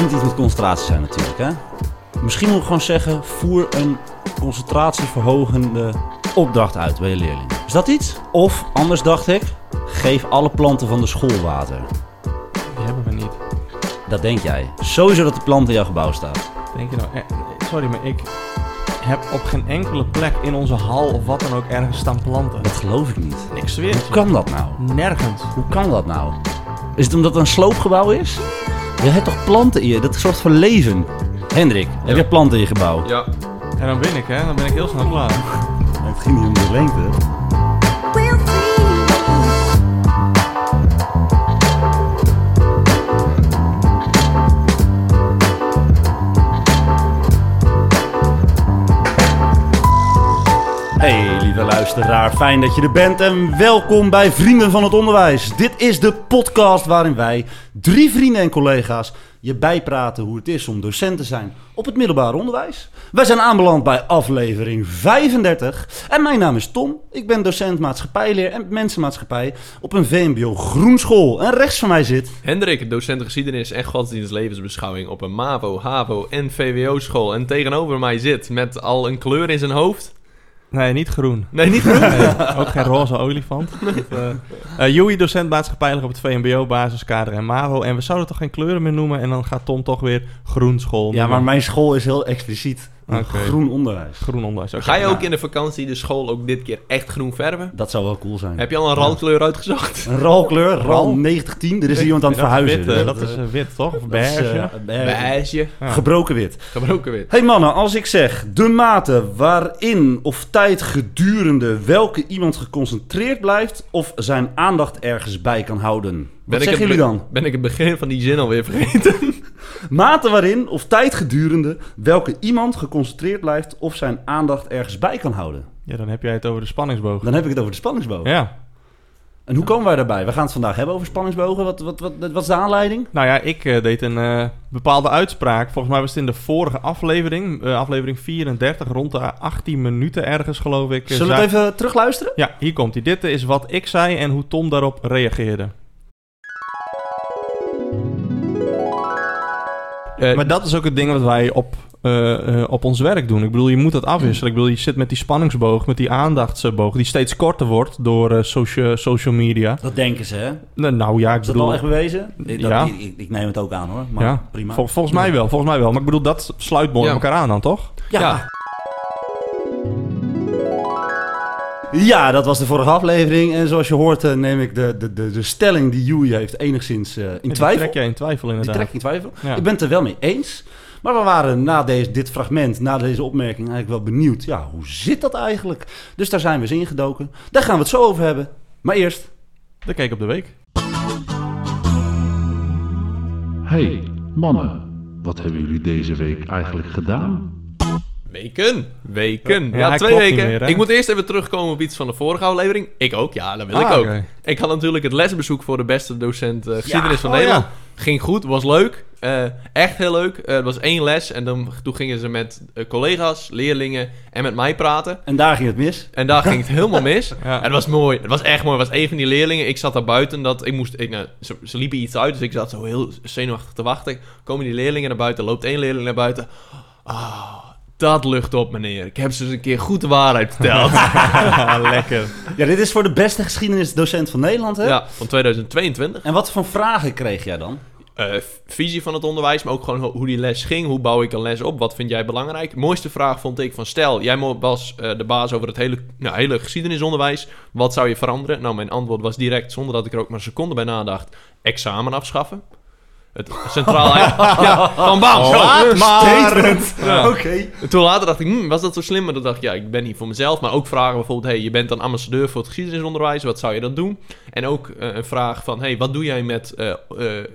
moet iets met concentratie zijn natuurlijk, hè? Misschien moet ik gewoon zeggen, voer een concentratieverhogende opdracht uit bij je leerling. Is dat iets? Of, anders dacht ik, geef alle planten van de school water. Die hebben we niet. Dat denk jij. Sowieso dat de plant in jouw gebouw staat. Denk je nou... eh, sorry, maar ik heb op geen enkele plek in onze hal of wat dan ook ergens staan planten. Dat geloof ik niet. Ik zweer het Hoe kan dat nou? Nergens. Hoe kan dat nou? Is het omdat het een sloopgebouw is? Je hebt toch planten in je? Dat soort van leven. Hendrik, heb je planten in je gebouw? Ja, En dan ben ik, hè. Dan ben ik heel snel klaar. Het ging niet om de lengte. Luisteraar, fijn dat je er bent en welkom bij Vrienden van het Onderwijs. Dit is de podcast waarin wij, drie vrienden en collega's, je bijpraten hoe het is om docent te zijn op het middelbaar onderwijs. Wij zijn aanbeland bij aflevering 35 en mijn naam is Tom. Ik ben docent maatschappijleer en mensenmaatschappij op een VMBO Groenschool. En rechts van mij zit... Hendrik, docent geschiedenis en godsdienstlevensbeschouwing op een MAVO, HAVO en VWO-school. En tegenover mij zit met al een kleur in zijn hoofd. Nee, niet groen. Nee, niet groen. Nee, ook geen roze olifant. Eh eh, Joey, docent maatschappijlijk op het VMBO, basiskader en MAVO. En we zouden toch geen kleuren meer noemen. En dan gaat Tom toch weer groen school Ja, maar mijn school is heel expliciet. Groen onderwijs. Groen onderwijs. Ga je ook Nou, in de vakantie de school ook dit keer echt groen verven? Dat zou wel cool zijn. Heb je al een ralkleur uitgezocht? Een ralkleur, RAL Ral? 9010. Er is iemand aan het dat is verhuizen. Wit, eh, dat is eh, wit, toch? Of beige? eh, beige. Beige, Ja. Gebroken wit. gebroken wit. Hey mannen, als ik zeg de mate waarin of tijd gedurende welke iemand geconcentreerd blijft of zijn aandacht ergens bij kan houden. Wat zeggen jullie dan? Ben ik het begin van die zin alweer vergeten? Mate waarin of tijd gedurende welke iemand geconcentreerd blijft of zijn aandacht ergens bij kan houden. Ja, dan heb jij het over de spanningsboog. Dan heb ik het over de spanningsboog. Ja. En hoe komen wij daarbij? We gaan het vandaag hebben over spanningsbogen. Wat, wat, wat, wat is de aanleiding? Nou ja, ik eh, deed een eh, bepaalde uitspraak. Volgens mij was het in de vorige aflevering. eh, aflevering 34, rond de 18 minuten ergens geloof ik. Zullen we het even terugluisteren? Ja, hier komt hij. Dit is wat ik zei en hoe Tom daarop reageerde. Eh, Maar dat is ook het ding wat wij op, eh, eh, op ons werk doen. Ik bedoel, je moet dat afwisselen. Ik bedoel, je zit met die spanningsboog, met die aandachtsboog... die steeds korter wordt door eh, socia- social media. Dat denken ze, hè? Nou, Nou ja, ik Is dat bedoel... al echt bewezen? Ik, dat- Ja. ik, ik- ik neem het ook aan hoor. Maar ja, prima. Vol- volgens mij wel, volgens mij wel. Maar ik bedoel, dat sluit mooi Ja. elkaar aan dan, toch? Ja. Ja. Ja, dat was de vorige aflevering. En zoals je hoort eh, neem ik de, de, de, de stelling die Joey heeft enigszins eh, in Die twijfel. trek jij in twijfel Die inderdaad. trek ik in twijfel. Ja. Ik ben het er wel mee eens. Maar we waren na deze, dit fragment, na deze opmerking eigenlijk wel benieuwd. Ja, hoe zit dat eigenlijk? Dus daar zijn we eens ingedoken. Daar gaan we het zo over hebben. Maar eerst... De keek op de week. Hey, mannen, wat hebben jullie deze week eigenlijk gedaan? Weken. Weken. Ja, twee weken. meer, ik moet eerst even terugkomen op iets van de vorige aflevering. Ik ook, ja, dat wil Ah, ik ook. oké. Ik had natuurlijk het lesbezoek voor de beste docent eh, geschiedenis van oh, Nederland. ja. Ging goed, was leuk. Eh, echt heel leuk. Eh, het was één les en dan, toen gingen ze met collega's, leerlingen en met mij praten. En daar ging het mis. En daar ging het helemaal mis. Ja. En het was mooi. Het was echt mooi. Het was een van die leerlingen. Ik zat daar buiten. Dat ik moest, ik, nou, ze, ze liepen iets uit, dus ik zat zo heel zenuwachtig te wachten. Komen die leerlingen naar buiten. Loopt één leerling naar buiten. Ah, dat lucht op, meneer. Ik heb ze eens een keer goed de waarheid verteld. Lekker. Ja, dit is voor de beste geschiedenisdocent van Nederland, hè? ja, van 2022. En wat voor vragen kreeg jij dan? Eh, visie van het onderwijs, maar ook gewoon ho- hoe die les ging. Hoe bouw ik een les op? Wat vind jij belangrijk? mooiste vraag vond ik van stel, jij mo- was eh, de baas over het hele, nou, hele geschiedenisonderwijs. Wat zou je veranderen? Nou, mijn antwoord was direct, zonder dat ik er ook maar een seconde bij nadacht, examen afschaffen. Het centraal... ja, van bam! Laat maar. Ja. Oké. En Toen later dacht ik, hm, was dat zo slim? Maar toen dacht ik, ja, ik ben hier voor mezelf. Maar ook vragen bijvoorbeeld, hey, je bent dan ambassadeur voor het geschiedenisonderwijs. Wat zou je dan doen? En ook eh, een vraag van, hey, wat doe jij met eh, eh,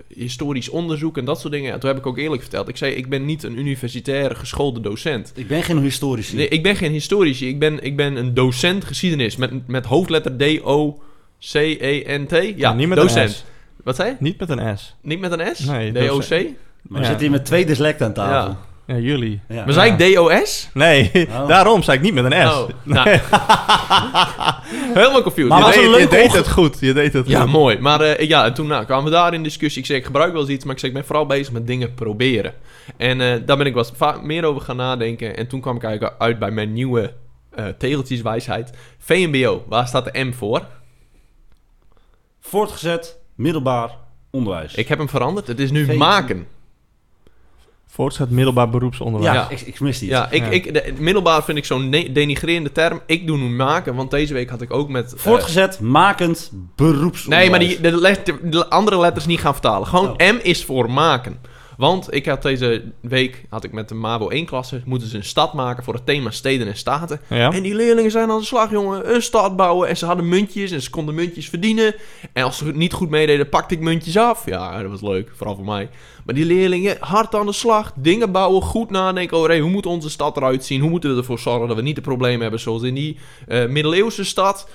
historisch onderzoek en dat soort dingen? En toen heb ik ook eerlijk verteld. Ik zei, ik ben niet een universitaire geschoolde docent. Ik ben geen historici. Nee, ik ben geen historici. Ik ben, ik ben een docent geschiedenis. Met, met hoofdletter D-O-C-E-N-T. Ja, Ja, niet met een docent. Wat zei je? Niet met een S. Niet met een S? Nee, D-O-C? Maar we Ja. zitten hier met twee dyslecten aan tafel. Ja. Ja, jullie. Ja. Maar zei ik DOS? Nee, Oh. daarom zei ik niet met een S. Oh, nou. Helemaal confused. Maar je was deed, een je leuke deed ochtend. het goed. Je deed het Ja, goed. mooi. Maar eh, ja, en toen nou, kwamen we daar in discussie. Ik zei, ik gebruik wel eens iets, maar ik zei, ik ben vooral bezig met dingen proberen. En eh, daar ben ik va- meer over gaan nadenken. En toen kwam ik eigenlijk uit bij mijn nieuwe eh tegeltjeswijsheid. VMBO, waar staat de M voor? Voortgezet, middelbaar, onderwijs. Ik heb hem veranderd. Het is nu maken. Voortgezet middelbaar beroepsonderwijs. ja, Ja. Ik, ik mis die. Ja, ik, Ja. Ik, de, middelbaar vind ik zo'n denigrerende term. Ik doe nu maken, want deze week had ik ook met... eh, Voortgezet, makend, beroepsonderwijs. Nee, maar die, de andere letters niet gaan vertalen. Gewoon Oh. M is voor maken. Want ik had deze week, had ik met de MAVO 1 klasse, moeten ze een stad maken voor het thema steden en staten. Ja? En die leerlingen zijn aan de slag, jongen. Een stad bouwen. En ze hadden muntjes en ze konden muntjes verdienen. En als ze het niet goed meededen, pakte ik muntjes af. Ja, dat was leuk, vooral voor mij. Maar die leerlingen, hard aan de slag. Dingen bouwen, goed nadenken over hey, hoe moet onze stad eruit zien. Hoe moeten we ervoor zorgen dat we niet de problemen hebben zoals in die eh, middeleeuwse stad.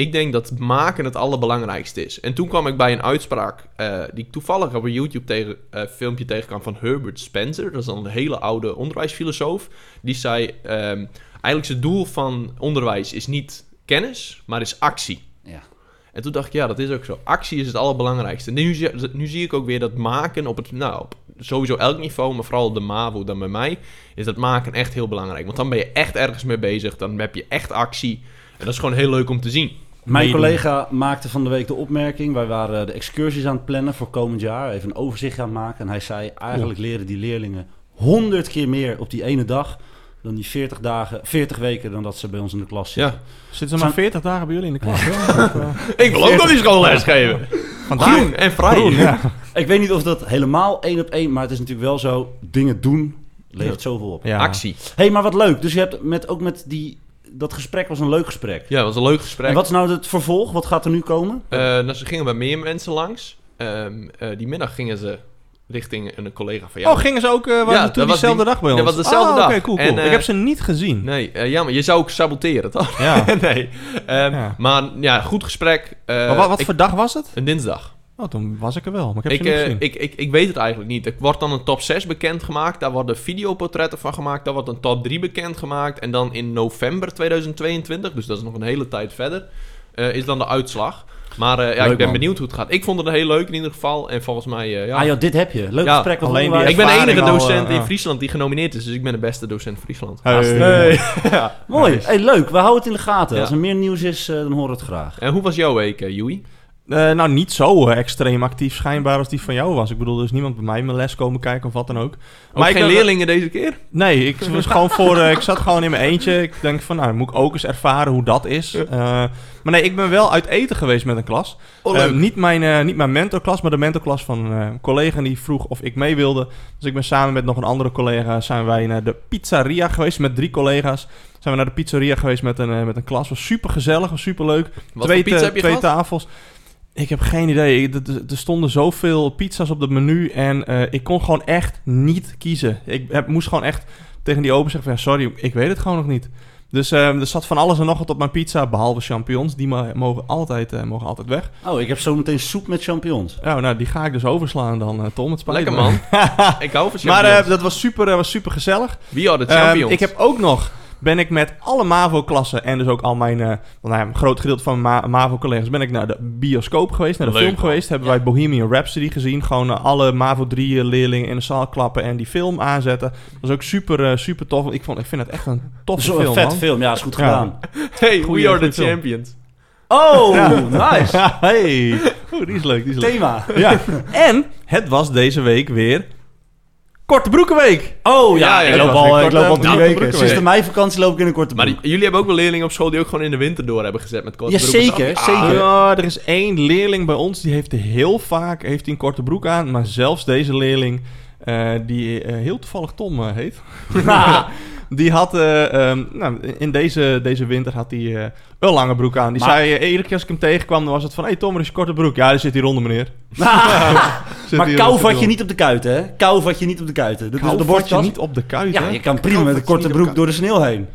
Ik denk dat maken het allerbelangrijkste is. En toen kwam ik bij een uitspraak eh, die ik toevallig op een YouTube tegen, eh, filmpje tegenkwam van Herbert Spencer. Dat is dan een hele oude onderwijsfilosoof. Die zei, ehm, eigenlijk het doel van onderwijs is niet kennis, maar is actie. Ja. En toen dacht ik, ja, dat is ook zo. Actie is het allerbelangrijkste. Nu, zie- nu zie ik ook weer dat maken op het, nou, op sowieso elk niveau, maar vooral op de MAVO dan bij mij, is dat maken echt heel belangrijk. Want dan ben je echt ergens mee bezig, dan heb je echt actie. En dat is gewoon heel leuk om te zien. Mijn meedoen. collega maakte van de week de opmerking. Wij waren de excursies aan het plannen voor komend jaar. Even een overzicht aan het maken. En hij zei, eigenlijk leren die leerlingen honderd keer meer op die ene dag... dan die 40 dagen, 40 weken dan dat ze bij ons in de klas zitten. Ja. Zitten ze maar 40 dagen bij jullie in de klas? Ja, of, eh, Ik wil ook nog die schoolles geven. vandaag? Groen en vrij. Groen, ja. Ik weet niet of dat helemaal één op één... maar het is natuurlijk wel zo, dingen doen levert zoveel op. Ja. Actie. hey, maar wat leuk. Dus je hebt met, ook met die... Dat gesprek was een leuk gesprek. Ja, dat was een leuk gesprek. En wat is nou het vervolg? Wat gaat er nu komen? Eh, nou, ze gingen bij meer mensen langs. Ehm, eh, die middag gingen ze richting een collega van jou. Oh, gingen ze ook uh, Ja, ja, dat toen diezelfde die- dag bij ons? dat was dezelfde Oh, dag. Oké, cool, cool. En, eh, ik heb ze niet gezien. Nee, eh, ja, maar je zou ook saboteren, toch? Ja. nee. Ehm, Ja. Maar ja, goed gesprek. Eh, maar wat wat ik- voor dag was het? Een dinsdag. Oh, toen was ik er wel, maar ik heb Ik, ze niet eh, gezien. ik, ik, ik weet het eigenlijk niet. Er wordt dan een top 6 bekendgemaakt. Daar worden videoportretten van gemaakt. Daar wordt een top 3 bekendgemaakt. En dan in november 2022, dus dat is nog een hele tijd verder, eh, is dan de uitslag. Maar eh, ja, Leuk, ik ben man. benieuwd hoe het gaat. Ik vond het heel leuk in ieder geval. En volgens mij, eh, ja. Ah joh, dit heb je. Leuk Ja, gesprek. alleen die ik ben de enige al, docent in ja. Friesland die genomineerd is. Dus ik ben de beste docent Friesland. Hey. Hartstikke Hey. Mooi. Hey, leuk. We houden het in de gaten. Ja. Als er meer nieuws is, dan horen we het graag. En hoe was jouw week, Joey? Eh, nou, niet zo eh, extreem actief schijnbaar als die van jou was. Ik bedoel, er is niemand bij mij mijn les komen kijken of wat dan ook. Ook ik geen leerlingen deze keer? Nee, ik was gewoon voor. eh, ik zat gewoon in mijn eentje. Ik denk van, nou, moet ik ook eens ervaren hoe dat is. Maar nee, ik ben wel uit eten geweest met een klas. Oh, leuk. Eh, niet, mijn, niet mijn mentorklas, maar de mentorklas van een collega die vroeg of ik mee wilde. Dus ik ben samen met nog een andere collega zijn wij naar de pizzeria geweest met drie collega's. Zijn we naar de pizzeria geweest met een, met een klas. Was super gezellig, was super leuk. Wat twee voor pizza ta- heb je twee gehad? tafels. Ik heb geen idee. Er stonden zoveel pizza's op het menu en eh, ik kon gewoon echt niet kiezen. Ik heb, moest gewoon echt tegen die open zeggen van, sorry, ik weet het gewoon nog niet. Dus eh, er zat van alles en nog wat op mijn pizza, behalve champignons. Die mogen altijd, eh, mogen altijd weg. Oh, ik heb zo meteen soep met champignons. Oh, nou, die ga ik dus overslaan dan, eh, Tom. Het spijt Lekker man. ik hou van Maar champignons. eh, dat was super, eh, was super gezellig. Wie had het Ehm, champignons? ik heb ook nog, ben ik met alle MAVO-klassen en dus ook al mijn, eh, nou ja, een groot gedeelte van mijn Ma- MAVO-collega's, ben ik naar de bioscoop geweest, naar de Leuk, film man. geweest. Hebben wij Bohemian Rhapsody gezien. Gewoon eh, alle MAVO 3 leerlingen in de zaal klappen en die film aanzetten. Dat was ook super, eh, super tof. Ik, vond, ik vind het echt een toffe film, vet man. film. Ja, is goed Ja. gedaan. Hey, Goeie- we are the film. champions. Oh, nice. hey, Oeh, die is leuk, die is leuk. Thema. Ja. En het was deze week weer Korte Broekenweek. Oh ja, Ja, ja, ik loop al, ik loop al korte- drie weken. Sinds de meivakantie loop ik in een korte Maar broek. die- jullie hebben ook wel leerlingen op school die ook gewoon in de winter door hebben gezet met korte Ja, broeken. zeker, Ah, zeker. Ja, er is één leerling bij ons die heeft heel vaak heeft hij een korte broek aan. Maar zelfs deze leerling, eh, die eh, heel toevallig Tom eh, heet, die had eh, ehm, nou, in deze, deze winter had hij eh, een lange broek aan. Die Maar- zei, eh, iedere keer als ik hem tegenkwam, dan was het van... Hé hey Tom, er is een korte broek. Ja, die zit hier onder, meneer. Maar kou vat je niet op de kuiten, hè? Kou vat je niet op de kuiten. Dat is Kou de vat je niet op de kuit, Ja, je kan prima met een korte broek door de sneeuw heen.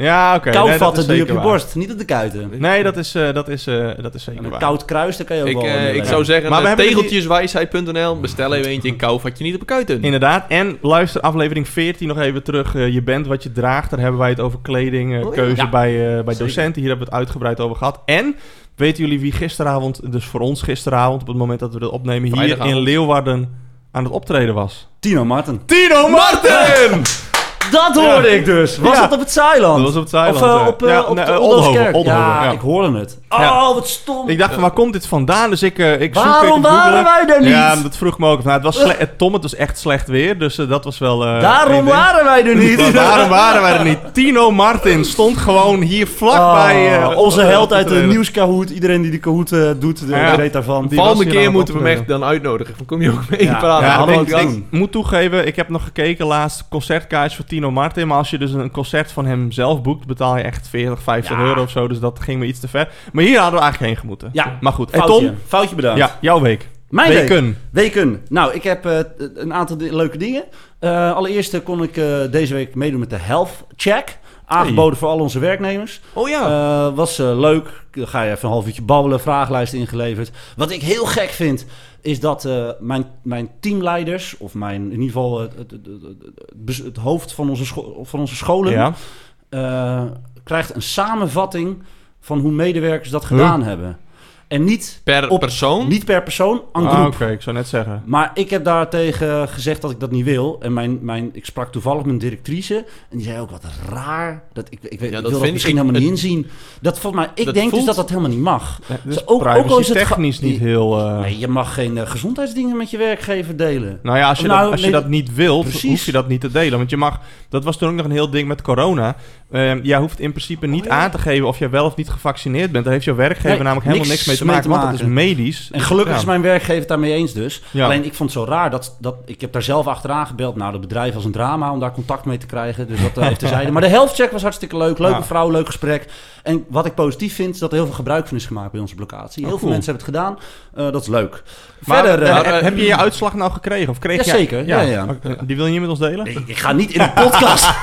Ja, oké. Kou Nee, dat vatten is doe je op je waar. borst, niet op de kuiten. Nee, dat is, eh, dat is, eh, dat is zeker een waar. koud kruis, daar kan je ook Ik, wel... eh, ik zou zeggen, Maar we uh, hebben tegeltjeswijsheid.nl. Bestel even eentje in kou, vat je niet op een kuiten. Inderdaad. En luister aflevering 14 nog even terug. Eh, je bent wat je draagt. Daar hebben wij het over kleding, eh, Oh, keuze Ja. bij, eh, bij docenten. Hier hebben we het uitgebreid over gehad. En weten jullie wie gisteravond, dus voor ons gisteravond, op het moment dat we dit opnemen, hier in Leeuwarden aan het optreden was? Tino Martin. Tino Martin! Dat hoorde ik dus. Was dat op het Zeiland? Dat was op het Zeiland, Of eh, op, eh, op ja. ik hoorde het. Oh, Ja. wat stom. Ik dacht van, waar komt dit vandaan? Dus ik, eh, ik zoek, Waarom ik waren wij daar niet? Ja, dat vroeg me ook. Nou, het was het, Tom, het was echt slecht weer. Dus eh, dat was wel... eh, Daarom waren wij er niet. Waarom waren wij er niet? Tino Martin stond gewoon hier vlakbij. Oh, eh, onze held uit de nieuwskahoot. Iedereen die de kahoot eh, doet, de, Ja. weet daarvan. Die was Volgende keer moeten we hem echt dan uitnodigen. Van, kom je ook mee Ja. praten? Ik, ik moet toegeven, ik heb nog gekeken laatst concertkaartjes voor Tino Martin. Maar als je dus een concert van hem zelf boekt, betaal je echt 40, 50 Ja. euro of zo. Dus dat ging me iets te ver. Maar hier hadden we eigenlijk heen gemoeten. Ja. Maar goed. En Foutje. Tom, Foutje bedankt. ja, jouw week. Mijn week. Weken. Weken. Nou, ik heb eh, een aantal leuke dingen. Eh, allereerst eh, kon ik eh, deze week meedoen met de Health Check. Aangeboden voor al onze werknemers. Oh ja. Eh, was leuk. Dan ga je even een half uurtje babbelen, vragenlijst ingeleverd. Wat ik heel gek vind, is dat eh, mijn, mijn teamleiders, of mijn, in ieder geval het, het, het, het- het hoofd van onze, scho- van onze scholen, Ja. eh, krijgt een samenvatting van hoe medewerkers dat gedaan hebben. En niet, per op- persoon? niet per persoon, aan Ah, groep. Oké, ik zou net zeggen. Maar ik heb daartegen gezegd dat ik dat niet wil. En mijn, mijn, ik sprak toevallig met een directrice. En die zei ook, wat raar. Dat, ik, ik, weet, Ja, dat wil dat misschien ik- helemaal niet het- inzien. Dat volgens mij, ik dat denk dus dat dat helemaal niet mag. Ja, dus Dus ook- ook al is het technisch niet heel... eh, Nee, je mag geen eh, gezondheidsdingen met je werkgever delen. Nou ja, als je, Nou, dat, als je nee, dat niet wilt, precies. hoef je dat niet te delen. Want je mag, dat was toen ook nog een heel ding met corona. Ehm jij hoeft in principe niet Oh, ja. aan te geven of je wel of niet gevaccineerd bent. Daar heeft jouw werkgever Nee, namelijk helemaal niks niks mee mee te want dat is medisch. En gelukkig Ja. is mijn werkgever het daarmee eens dus. Ja. Alleen ik vond het zo raar dat, dat... Ik heb daar zelf achteraan gebeld. Nou, het bedrijf was een drama om daar contact mee te krijgen. Dus dat eh, even terzijde. Maar de health check was hartstikke leuk. Leuke vrouw, leuk gesprek. En wat ik positief vind, is dat er heel veel gebruik van is gemaakt bij onze locatie. Heel Oh, veel mensen hebben het gedaan. Eh, dat is leuk. Maar, Verder... eh, eh, heb je je uitslag nou gekregen? Of kreeg jij- Jazeker, ja, ja. Die wil je niet met ons delen? ik, ik ga niet in de podcast...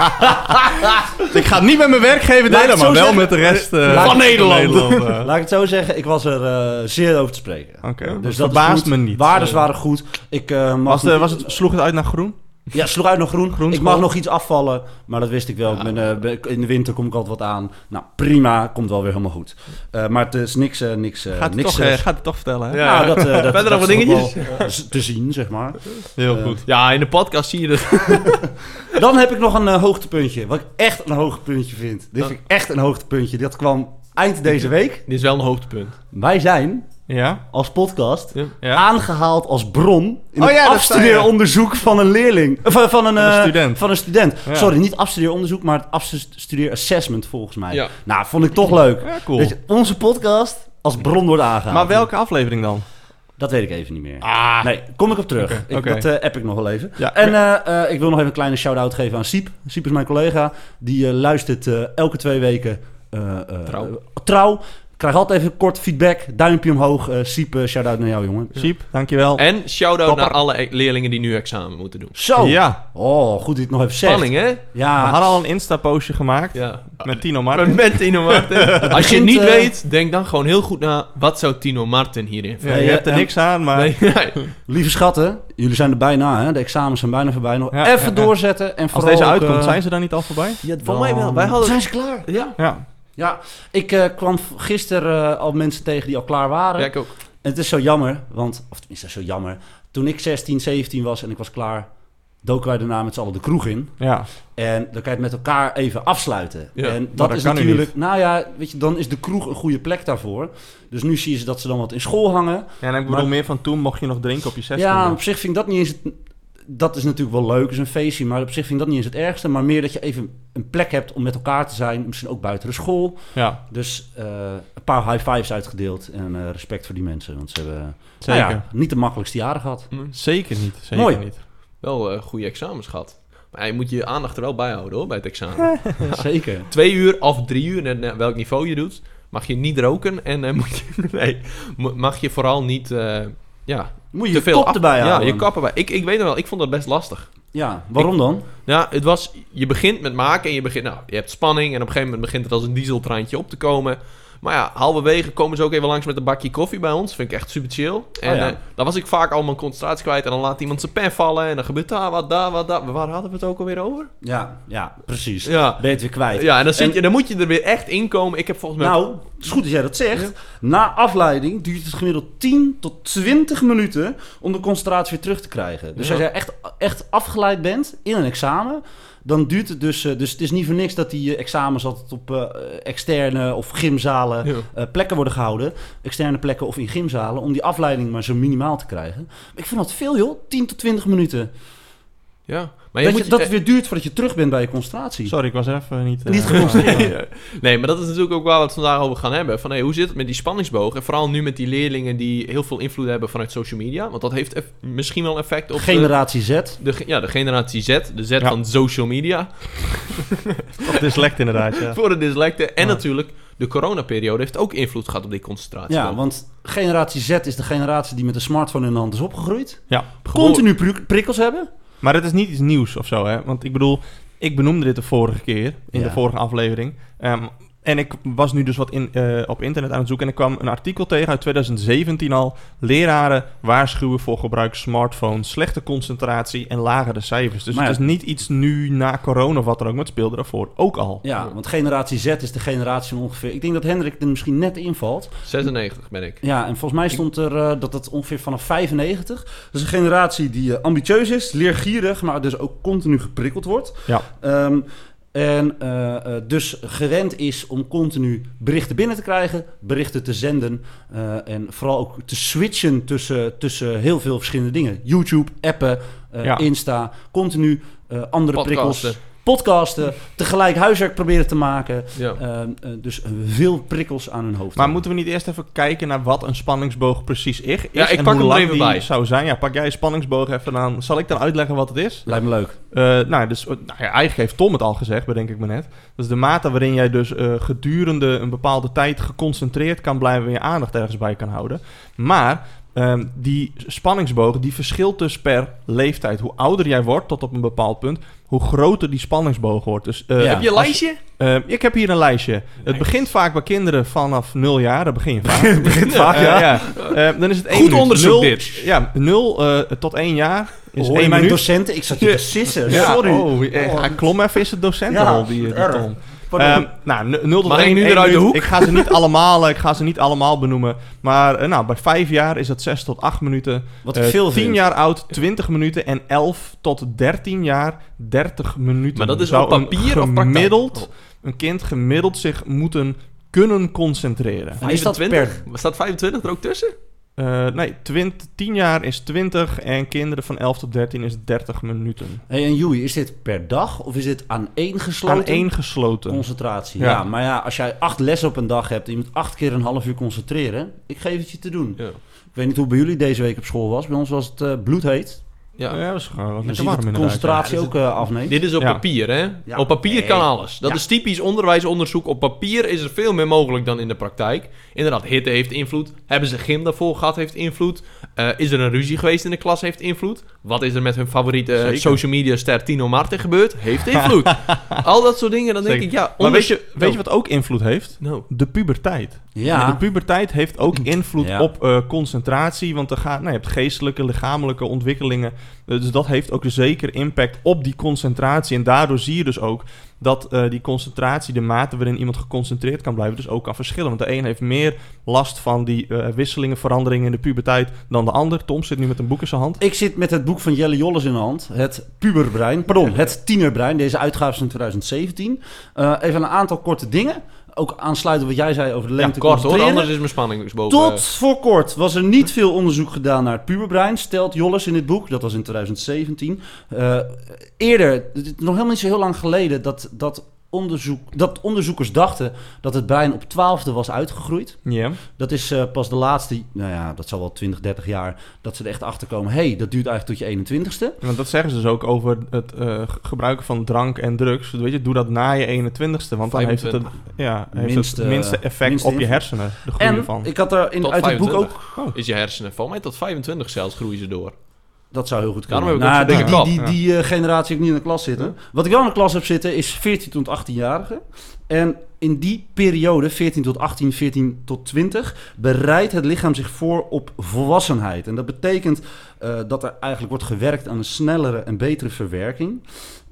Ik ga het niet met mijn werkgever delen, maar wel zeggen. met de rest eh, van Nederland. Laat ik het zo zeggen, ik was er eh, zeer over te spreken. Oké, Dus dat verbaast me niet. Waardes waren goed. Ik, eh, was, de, was het, sloeg het uit naar groen? Ja, sloeg uit nog groen. Groen ik mag nog iets afvallen, maar dat wist ik wel. Ik ben, eh, in de winter kom ik altijd wat aan. Nou, prima, komt wel weer helemaal goed. Eh, maar het is niks, eh, niks, Gaat het, niks. toch, gaat het toch vertellen, hè? Ja. nou, dat, eh, dat, Verder dat nog wat dingetjes? te zien, zeg maar. Heel goed. Ja, in de podcast zie je dat. Dan heb ik nog een hoogtepuntje, wat ik echt een hoogtepuntje vind. Dit vind ik echt een hoogtepuntje. Dat kwam eind deze week. Dit is wel een hoogtepunt. Wij zijn Ja? als podcast Ja. Ja? aangehaald als bron in Oh het ja, je. afstudeeronderzoek van een leerling. Of, eh, van een, Van een eh, student. Van een student. Ja. Sorry, niet afstudeeronderzoek, maar het afstudeerassessment volgens mij. Ja. Nou, vond ik toch leuk. Ja, cool. Dat je onze podcast als bron wordt aangehaald. Maar welke aflevering dan? Dat weet ik even niet meer. Ah. Nee, kom ik op terug. Ik. Dat eh, app ik nog wel even. Ja, En eh, eh, ik wil nog even een kleine shout-out geven aan Siep. Siep is mijn collega. Die eh, luistert eh, elke twee weken eh, eh, Trouw. eh, trouw. Krijg altijd even kort feedback. Duimpje omhoog. Eh Siep, eh, shout-out naar jou, jongen. Siep, dankjewel. En shout-out Topper. naar alle e- leerlingen die nu examen moeten doen. Zo. Ja, Oh, goed dat je het nog even zegt. Spanning, hè? we Ja, hadden al een Insta-postje gemaakt Ja. met Tino Martin. Met, Tino Martin. Als je het niet eh, weet, denk dan gewoon heel goed na. Wat zou Tino Martin hierin Ja, vinden? je hebt er niks aan, maar... Nee, nee. lieve schatten. Jullie zijn er bijna, hè. De examens zijn bijna voorbij. Nog Ja, even ja, ja. doorzetten. En Als vooral deze ook, uitkomt, zijn ze dan niet al voorbij? Ja, voor mij wel. Wij hadden... Zijn ze klaar? Ja. Ja. Ja, ik eh, kwam gisteren eh, al mensen tegen die al klaar waren. ja, ik ook. En het is zo jammer, want, of tenminste zo jammer. Toen ik 16, 17 was en ik was klaar, doken wij daarna met z'n allen de kroeg in. Ja. En dan kan je het met elkaar even afsluiten. Ja, en dat dat is natuurlijk, nou ja, weet je, dan is de kroeg een goede plek daarvoor. Dus nu zie je ze dat ze dan wat in school hangen. Ja, en ik bedoel Maar- meer van toen mocht je nog drinken op je 16. Ja, op zich vind ik dat niet eens. Dat is natuurlijk wel leuk, is een feestje, maar op zich vind ik dat niet eens het ergste. Maar meer dat je even een plek hebt om met elkaar te zijn, misschien ook buiten de school. ja Dus eh, een paar high fives uitgedeeld en eh, respect voor die mensen, want ze hebben zeker. nou ja, niet de makkelijkste jaren gehad. Hm. Zeker niet. Zeker Mooi. niet. Wel eh, goede examens gehad. Maar je moet je aandacht er wel bij houden hoor, bij het examen. Zeker. Twee uur of drie uur, net welk niveau je doet, mag je niet roken. En eh, moet je, nee, mo- mag je vooral niet... ja, Moet je te je veel kop af- erbij Ja, je kop erbij. Ik, ik weet nog wel, ik vond dat best lastig. Ja, waarom dan? Ja, het was, je begint met maken en je begint, nou, je hebt spanning en op een gegeven moment begint het als een dieseltreintje op te komen. Maar ja, halverwege komen ze ook even langs met een bakje koffie bij ons. Vind ik echt super chill. En ja. eh, dan was ik vaak al mijn concentratie kwijt en dan laat iemand zijn pen vallen en dan gebeurt daar wat, daar wat, daar. Waar hadden we het ook alweer over? Ja, ja, precies. Ja. Ben je het weer kwijt. Ja, en dan, zit En- je, dan moet je er weer echt in komen. Ik heb volgens mij... Nou, het is goed dat jij dat zegt. Na afleiding duurt het gemiddeld 10 tot 20 minuten om de concentratie weer terug te krijgen. Dus Ja. als jij echt, echt afgeleid bent in een examen, dan duurt het dus... eh, dus het is niet voor niks dat die eh, examens altijd op eh, externe of gymzalen Ja. plekken worden gehouden. Externe plekken of in gymzalen, om die afleiding maar zo minimaal te krijgen. Maar ik vind dat veel joh, 10 tot 20 minuten. Ja. Maar je dat, moet, je, dat het weer duurt voordat je terug bent bij je concentratie. Sorry, ik was even niet... eh, Niet geconcentreerd. Nee, maar dat is natuurlijk ook waar we het vandaag over gaan hebben. Van, hey, hoe zit het met die spanningsboog? En vooral nu met die leerlingen die heel veel invloed hebben vanuit social media. Want dat heeft eff- misschien wel effect op de, Generatie Z. de, ja, de generatie Z. De Z Ja. van social media. Of dyslect inderdaad, ja. Voor de dyslecten. En Ja. natuurlijk, de coronaperiode heeft ook invloed gehad op die concentratie. Ja, want generatie Z is de generatie die met een smartphone in de hand is opgegroeid. Ja. Continu prik- prikkels hebben. Maar het is niet iets nieuws of zo, hè? Want ik bedoel, ik benoemde dit de vorige keer, in Ja. de vorige aflevering. Ehm, en ik was nu dus wat in, eh, op internet aan het zoeken en ik kwam een artikel tegen uit 2017 al. Leraren waarschuwen voor gebruik smartphones, slechte concentratie en lagere cijfers. Dus Maar het is niet iets nu na corona of wat dan ook, maar het speelde daarvoor ook al. Ja, want generatie Z is de generatie van ongeveer... Ik denk dat Hendrik er misschien net invalt. 96 ben ik. Ja, en volgens mij stond er eh, dat het ongeveer vanaf 95... Dat is een generatie die eh, ambitieus is, leergierig... maar dus ook continu geprikkeld wordt. Ja. Ehm, en eh, eh, dus gewend is om continu berichten binnen te krijgen, berichten te zenden. eh, en vooral ook te switchen tussen, tussen heel veel verschillende dingen. YouTube, appen, Ja. Insta, continu andere Podcasten. prikkels. Podcasten, tegelijk huiswerk proberen te maken. Ja. Ehm, eh, dus veel prikkels aan hun hoofd. Maar moeten we niet eerst even kijken naar wat een spanningsboog precies is? Ja, ik en pak hoe hem lang even die bij. zou zijn? Ja, pak jij een spanningsboog even aan. Zal ik dan uitleggen wat het is? Lijkt me leuk. Eh, nou, dus, eh, nou ja, eigenlijk heeft Tom het al gezegd, bedenk ik me net. Dat is de mate waarin jij dus eh, gedurende een bepaalde tijd geconcentreerd kan blijven en je aandacht ergens bij kan houden. Maar ehm, die spanningsboog die verschilt dus per leeftijd. Hoe ouder jij wordt tot op een bepaald punt, hoe groter die spanningsboog wordt. Dus, eh, Ja. Heb je een als- lijstje? eh, ik heb hier een lijstje. Het begint vaak bij kinderen vanaf 0 jaar. Daar begin je vaak. begint vaak, Eh, ja. ja. Eh, dan is het één Goed minuut. onderzoek Nul- dit. Ja, 0 tot 1 jaar is één mijn minuut. docenten? Ik zat je te sissen. Ja, Sorry. Oh, eh, hij klom even in zijn docentenrol, Ja, die, die erg. Tom. Ehm, nou, n- 0 tot Mag ik 1, nu één eruit de hoek? Ik ga ze niet allemaal, ik ga ze niet allemaal benoemen. Maar eh, nou, bij 5 jaar is het 6 tot 8 minuten. Wat Eh, veel 10 vind. jaar oud 20 minuten. En 11 tot 13 jaar 30 minuten. Maar dat is op papier een of praktijk? gemiddeld, Oh. Een kind gemiddeld zich moeten kunnen concentreren. En is dat 25? Staat 25 er ook tussen? Eh, nee, 20, 10 jaar is 20 en kinderen van 11 tot 13 is 30 minuten. Hey, en Joey, is dit per dag of is dit aan één gesloten? Aan één gesloten. Concentratie, ja. Ja. Maar ja, als jij acht lessen op een dag hebt en je moet acht keer een half uur concentreren, ik geef het je te doen. Ja. Ik weet niet hoe bij jullie deze week op school was. Bij ons was het eh, bloedheet. Ja. Ja, dat is gewoon Je lekker ziet warm dat de concentratie Ja, ook eh, afneemt. Dit is op Ja. papier, hè? Ja. Op papier Nee. kan alles. Dat Ja. is typisch onderwijsonderzoek. Op papier is er veel meer mogelijk dan in de praktijk. Inderdaad, hitte heeft invloed. Hebben ze gym daarvoor gehad, heeft invloed. Eh, is er een ruzie geweest in de klas, heeft invloed. Wat is er met hun favoriete eh, Zeker. social media ster Tino Martin gebeurd? Heeft invloed. Al dat soort dingen, dan denk Zeker. ik, ja... Maar weet je, weet je wat ook invloed heeft? Nou, De puberteit. Ja, De puberteit heeft ook invloed Ja. op eh, concentratie. Want er gaat, nou, je hebt geestelijke, lichamelijke ontwikkelingen. Dus dat heeft ook zeker impact op die concentratie. En daardoor zie je dus ook dat eh, die concentratie, de mate waarin iemand geconcentreerd kan blijven, dus ook kan verschillen. Want de een heeft meer last van die eh, wisselingen, veranderingen in de puberteit dan de ander. Tom zit nu met een boek in zijn hand. ik zit met het boek van Jelle Jolles in de hand. Het puberbrein. Pardon, het tienerbrein. Deze uitgave is van 2017. Eh, even een aantal korte dingen. Ook aansluiten wat jij zei over de ja, lengte kort hoor, anders is mijn spanning dus boven. Tot voor kort was er niet veel onderzoek gedaan naar het puberbrein, stelt Jolles in dit boek. Dat was in 2017. Eh, eerder, nog helemaal niet zo heel lang geleden, dat, dat, onderzoek, dat onderzoekers dachten dat het brein op 12e was uitgegroeid. Ja. Dat is eh, pas de laatste, nou ja, dat zal wel 20, 30 jaar, dat ze er echt achter komen. hé, hey, dat duurt eigenlijk tot je 21ste. Want dat zeggen ze dus ook over het eh, gebruiken van drank en drugs. Weet je, doe dat na je 21ste, want dan heeft het, het, 25. ja, heeft Minste- het minste effect minste op je hersenen. De groei En ervan. ik had er in, Tot uit het boek 25. ook... Is je hersenen, volgens mij tot 25 zelfs groeien ze door. Dat zou heel goed kunnen. Ik nou, die, die, die, die, eh, generatie heb ik niet in de klas zitten. Wat ik wel in de klas heb zitten is 14 tot 18-jarigen. En in die periode, 14 tot 18, 14 tot 20, bereidt het lichaam zich voor op volwassenheid. En dat betekent eh, dat er eigenlijk wordt gewerkt aan een snellere en betere verwerking.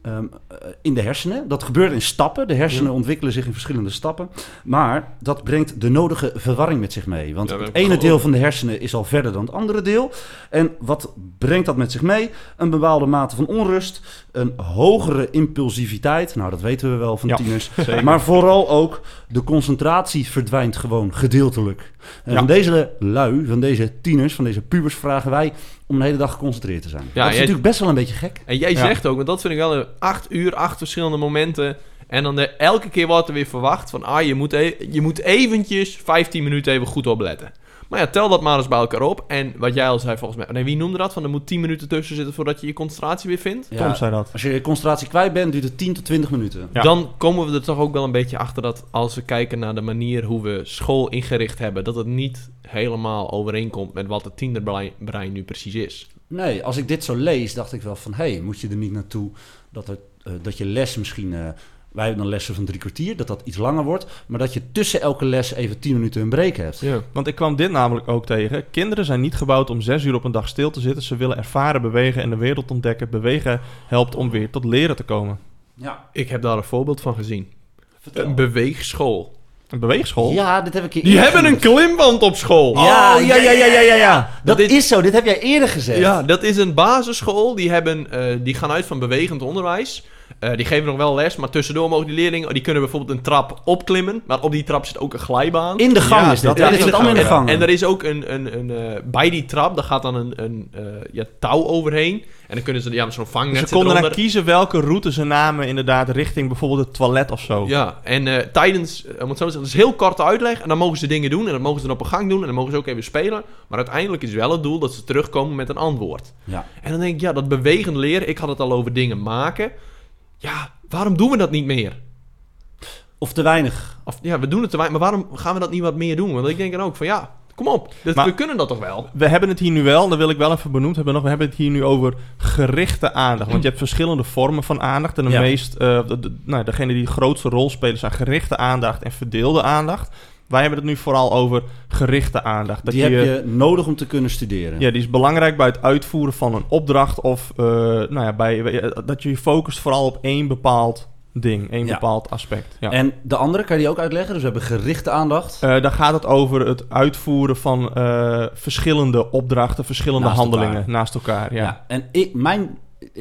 Ehm, eh, in de hersenen. Dat gebeurt in stappen. De hersenen ontwikkelen zich in verschillende stappen. Maar dat brengt de nodige verwarring met zich mee. Want Ja, het ene deel van de hersenen is al verder dan het andere deel. En wat brengt dat met zich mee? Een bepaalde mate van onrust, een hogere impulsiviteit. Nou, dat weten we wel van Ja, tieners. zeker. Maar vooral ook de concentratie verdwijnt gewoon gedeeltelijk. En van deze lui, van deze tieners, van deze pubers vragen wij om een hele dag geconcentreerd te zijn. dat is jij- natuurlijk best wel een beetje gek. En jij Ja. zegt ook, want dat vind ik wel een acht uur, acht verschillende momenten. En dan de, elke keer wordt er weer verwacht van, ah, je moet, e- je moet eventjes 15 minuten even goed opletten. Maar ja, tel dat maar eens bij elkaar op. En wat jij al zei volgens mij, nee, wie noemde dat? Van er moet 10 minuten tussen zitten voordat je je concentratie weer vindt. Ja, Tom zei dat. Als je je concentratie kwijt bent, duurt het 10 tot 20 minuten. Ja. Dan komen we er toch ook wel een beetje achter dat als we kijken naar de manier hoe we school ingericht hebben, dat het niet helemaal overeenkomt met wat het tienerbrein brein nu precies is. Nee, als ik dit zo lees, dacht ik wel van... hé, hey, moet je er niet naartoe dat, er, eh, dat je les misschien... eh, wij hebben dan lessen van drie kwartier, dat dat iets langer wordt... maar dat je tussen elke les even 10 minuten een break hebt. Ja. Want ik kwam dit namelijk ook tegen. Kinderen zijn niet gebouwd om zes uur op een dag stil te zitten. Ze willen ervaren, bewegen en de wereld ontdekken. Bewegen helpt om weer tot leren te komen. Ja, Ik heb daar een voorbeeld van gezien. vertel. Een beweegschool. Een beweegschool? Ja, dit heb ik hier Die hebben een klimband op school. Ja, ja, ja, ja, ja, ja, ja. Dat is zo, dit heb jij eerder gezegd. Ja, dat is een basisschool. Die, hebben, eh, die gaan uit van bewegend onderwijs. Eh, die geven nog wel les, maar tussendoor mogen die leerlingen... Die kunnen bijvoorbeeld een trap opklimmen. Maar op die trap zit ook een glijbaan. In de gang Ja, is dat. ja, Ja, dit in zit de allemaal in de gang. En er is ook een, een, een eh, bij die trap, daar gaat dan een, een eh, ja, touw overheen. En dan kunnen ze, ja, zo'n vangnet Dus ze konden dan kiezen welke route ze namen inderdaad richting bijvoorbeeld het toilet of zo. Ja, en eh, tijdens, om het zo te zeggen, het is heel korte uitleg. En dan mogen ze dingen doen en dat mogen ze dan op een gang doen. En dan mogen ze ook even spelen. Maar uiteindelijk is wel het doel dat ze terugkomen met een antwoord. Ja. En dan denk ik, ja, dat bewegend leren, ik had het al over dingen maken. Ja, waarom doen we dat niet meer? Of te weinig. Of ja, we doen het te weinig, maar waarom gaan we dat niet wat meer doen? Want ik denk dan ook van ja, kom op, dit, Maar- we kunnen dat toch wel? We hebben het hier nu wel, dat wil ik wel even benoemd hebben nog. We hebben het hier nu over gerichte aandacht. Want je hebt verschillende vormen van aandacht. En de Ja. meest, eh, de, de- nou, degene die de grootste rol spelen zijn gerichte aandacht en verdeelde aandacht. Wij hebben het nu vooral over gerichte aandacht. Dat Die heb je nodig om te kunnen studeren. Ja, die is belangrijk bij het uitvoeren van een opdracht of eh, nou ja, bij, eh, dat je je focust vooral op één bepaald ding, één Ja. bepaald aspect. Ja. En de andere, kan je die ook uitleggen? Dus we hebben gerichte aandacht. Eh, dan gaat het over het uitvoeren van verschillende opdrachten, verschillende Naast handelingen elkaar. naast elkaar. Ja. Ja. En ik, mijn...